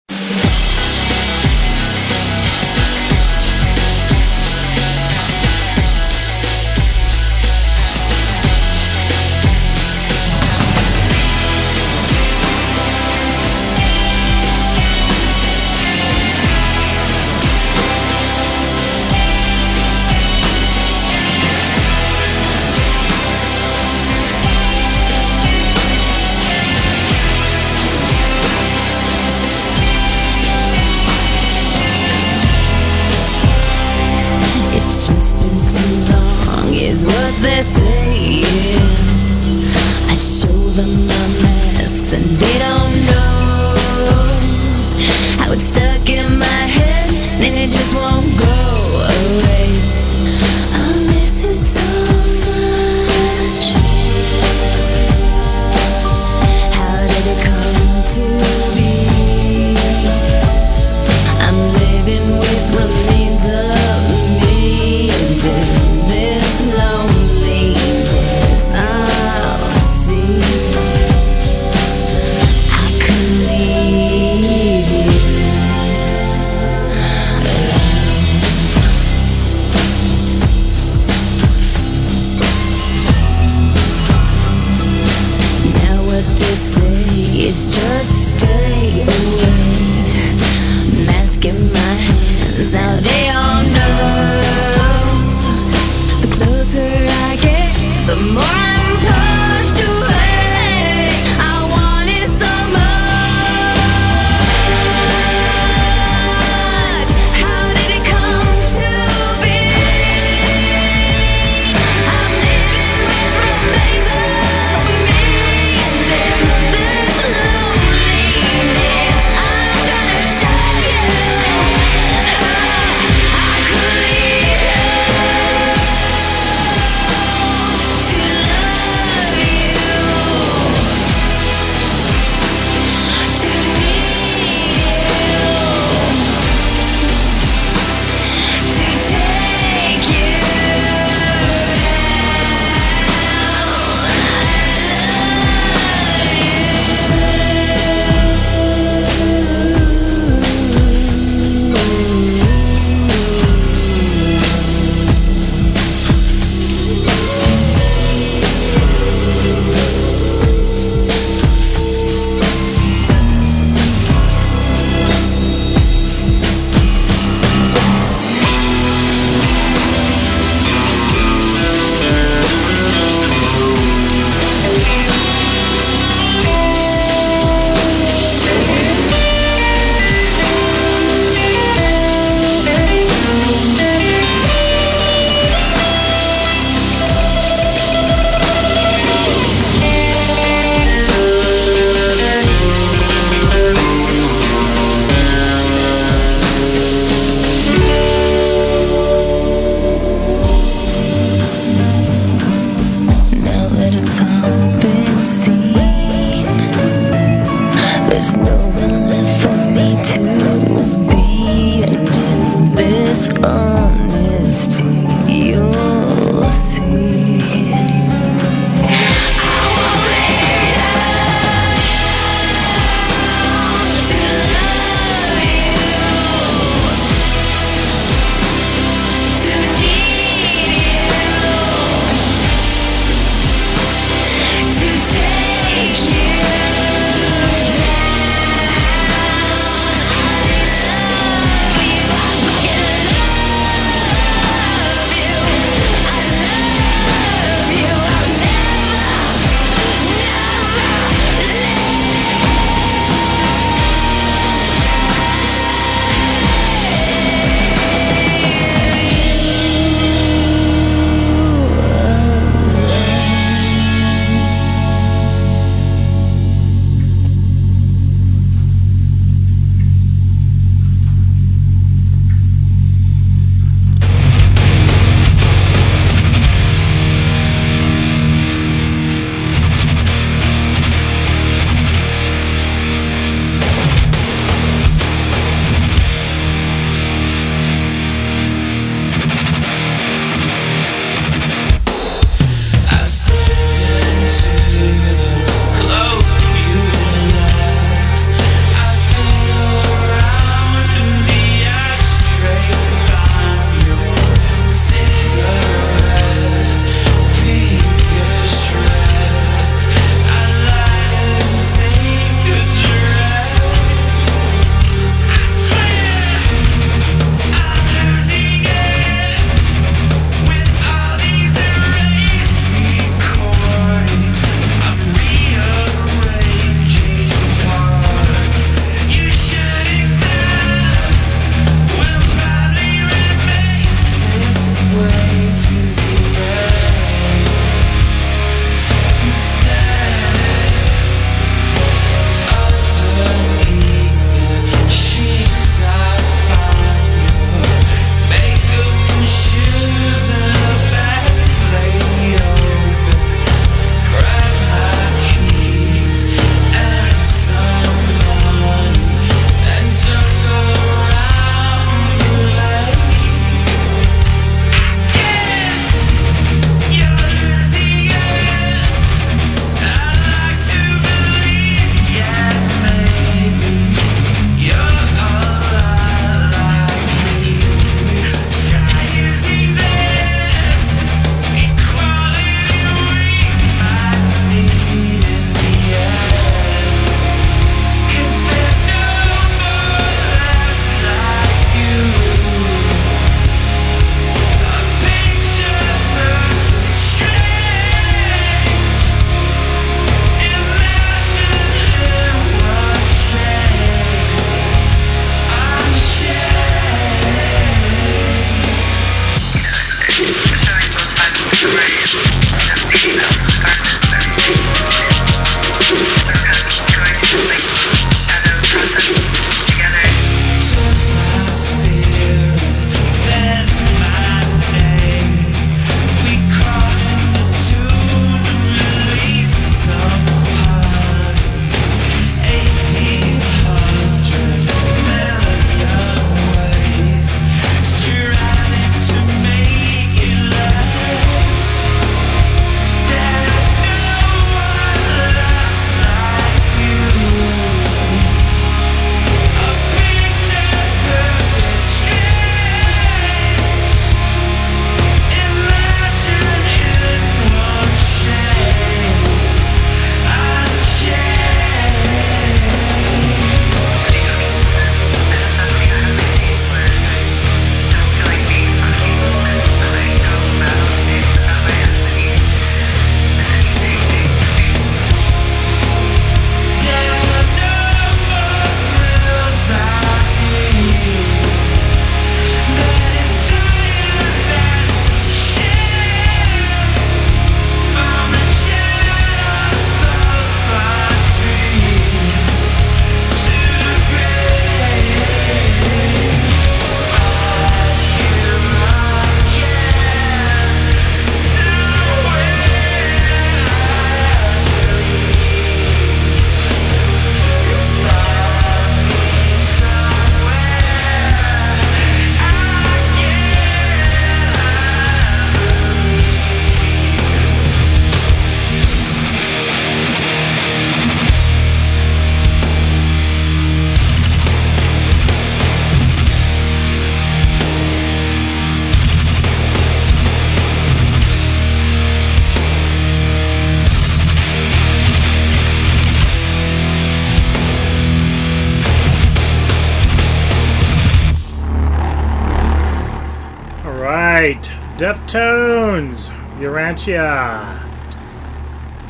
Deftones, Urantia.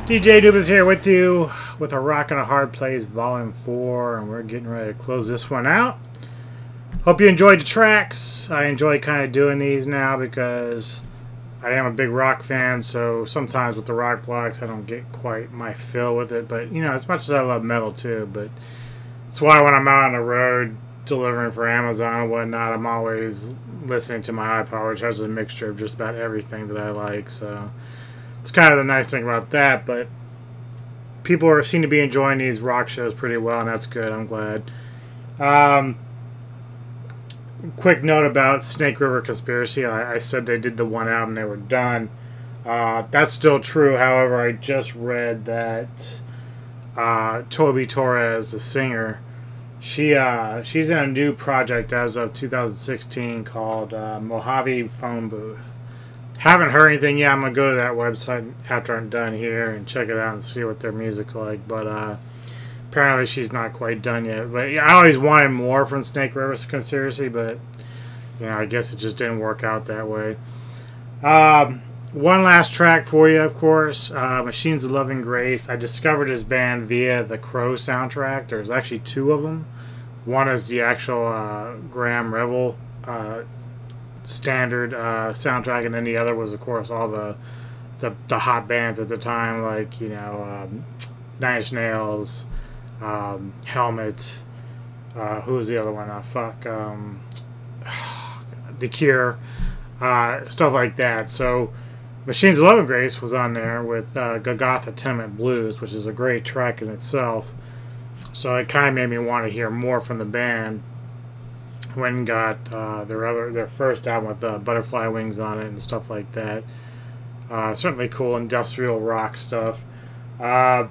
DJ Doob is here with you with a Rock and a Hard Place Volume 4, and we're getting ready to close this one out. Hope you enjoyed the tracks. I enjoy kind of doing these now because I am a big rock fan, so sometimes with the rock blocks I don't get quite my fill with it. But, you know, as much as I love metal too, but it's why when I'm out on the road delivering for Amazon and whatnot, I'm always listening to my iPod, which has a mixture of just about everything that I like. So it's kind of the nice thing about that. But people are seem to be enjoying these rock shows pretty well, and that's good. I'm glad. Um, quick note about Snake River Conspiracy. I, I said they did the one album, they were done. Uh, that's still true. However, I just read that uh, Tobey Torres, the singer, she uh, she's in a new project as of 2016 called uh, Mojave Phone Booth. Haven't heard anything yet. I'm gonna go to that website after I'm done here and check it out and see what their music's like. But uh, apparently she's not quite done yet. But I always wanted more from Snake River Conspiracy, but you know I guess it just didn't work out that way. Um, one last track for you, of course. Uh, Machines of Loving Grace. I discovered his band via the Crow soundtrack. There's actually two of them. One is the actual uh, Graeme Revell uh, standard uh, soundtrack, and then the other was, of course, all the, the the hot bands at the time, like you know, um, Nine Inch Nails, um, Helmet. Uh, who was the other one? Uh, fuck, um, [sighs] The Cure, uh, stuff like that. So. Machines of Love and Grace was on there with uh, Golgotha Tenement Blues, which is a great track in itself. So it kind of made me want to hear more from the band. When got uh, their other their first album with uh, Butterfly Wings on it and stuff like that. Uh, certainly cool industrial rock stuff. Uh,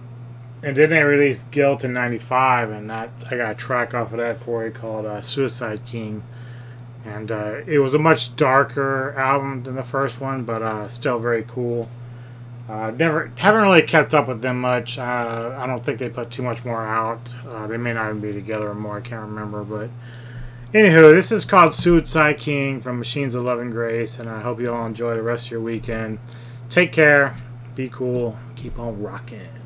and then they released Gilt in '95, and that I got a track off of that for you called uh, Suicide King and uh, it was a much darker album than the first one, but uh, still very cool. Uh, never haven't really kept up with them much. Uh, I don't think they put too much more out. Uh, they may not even be together anymore. I can't remember, but anywho, this is called Suicide King from Machines of Love and Grace, and I hope you all enjoy the rest of your weekend. Take care, be cool, keep on rocking.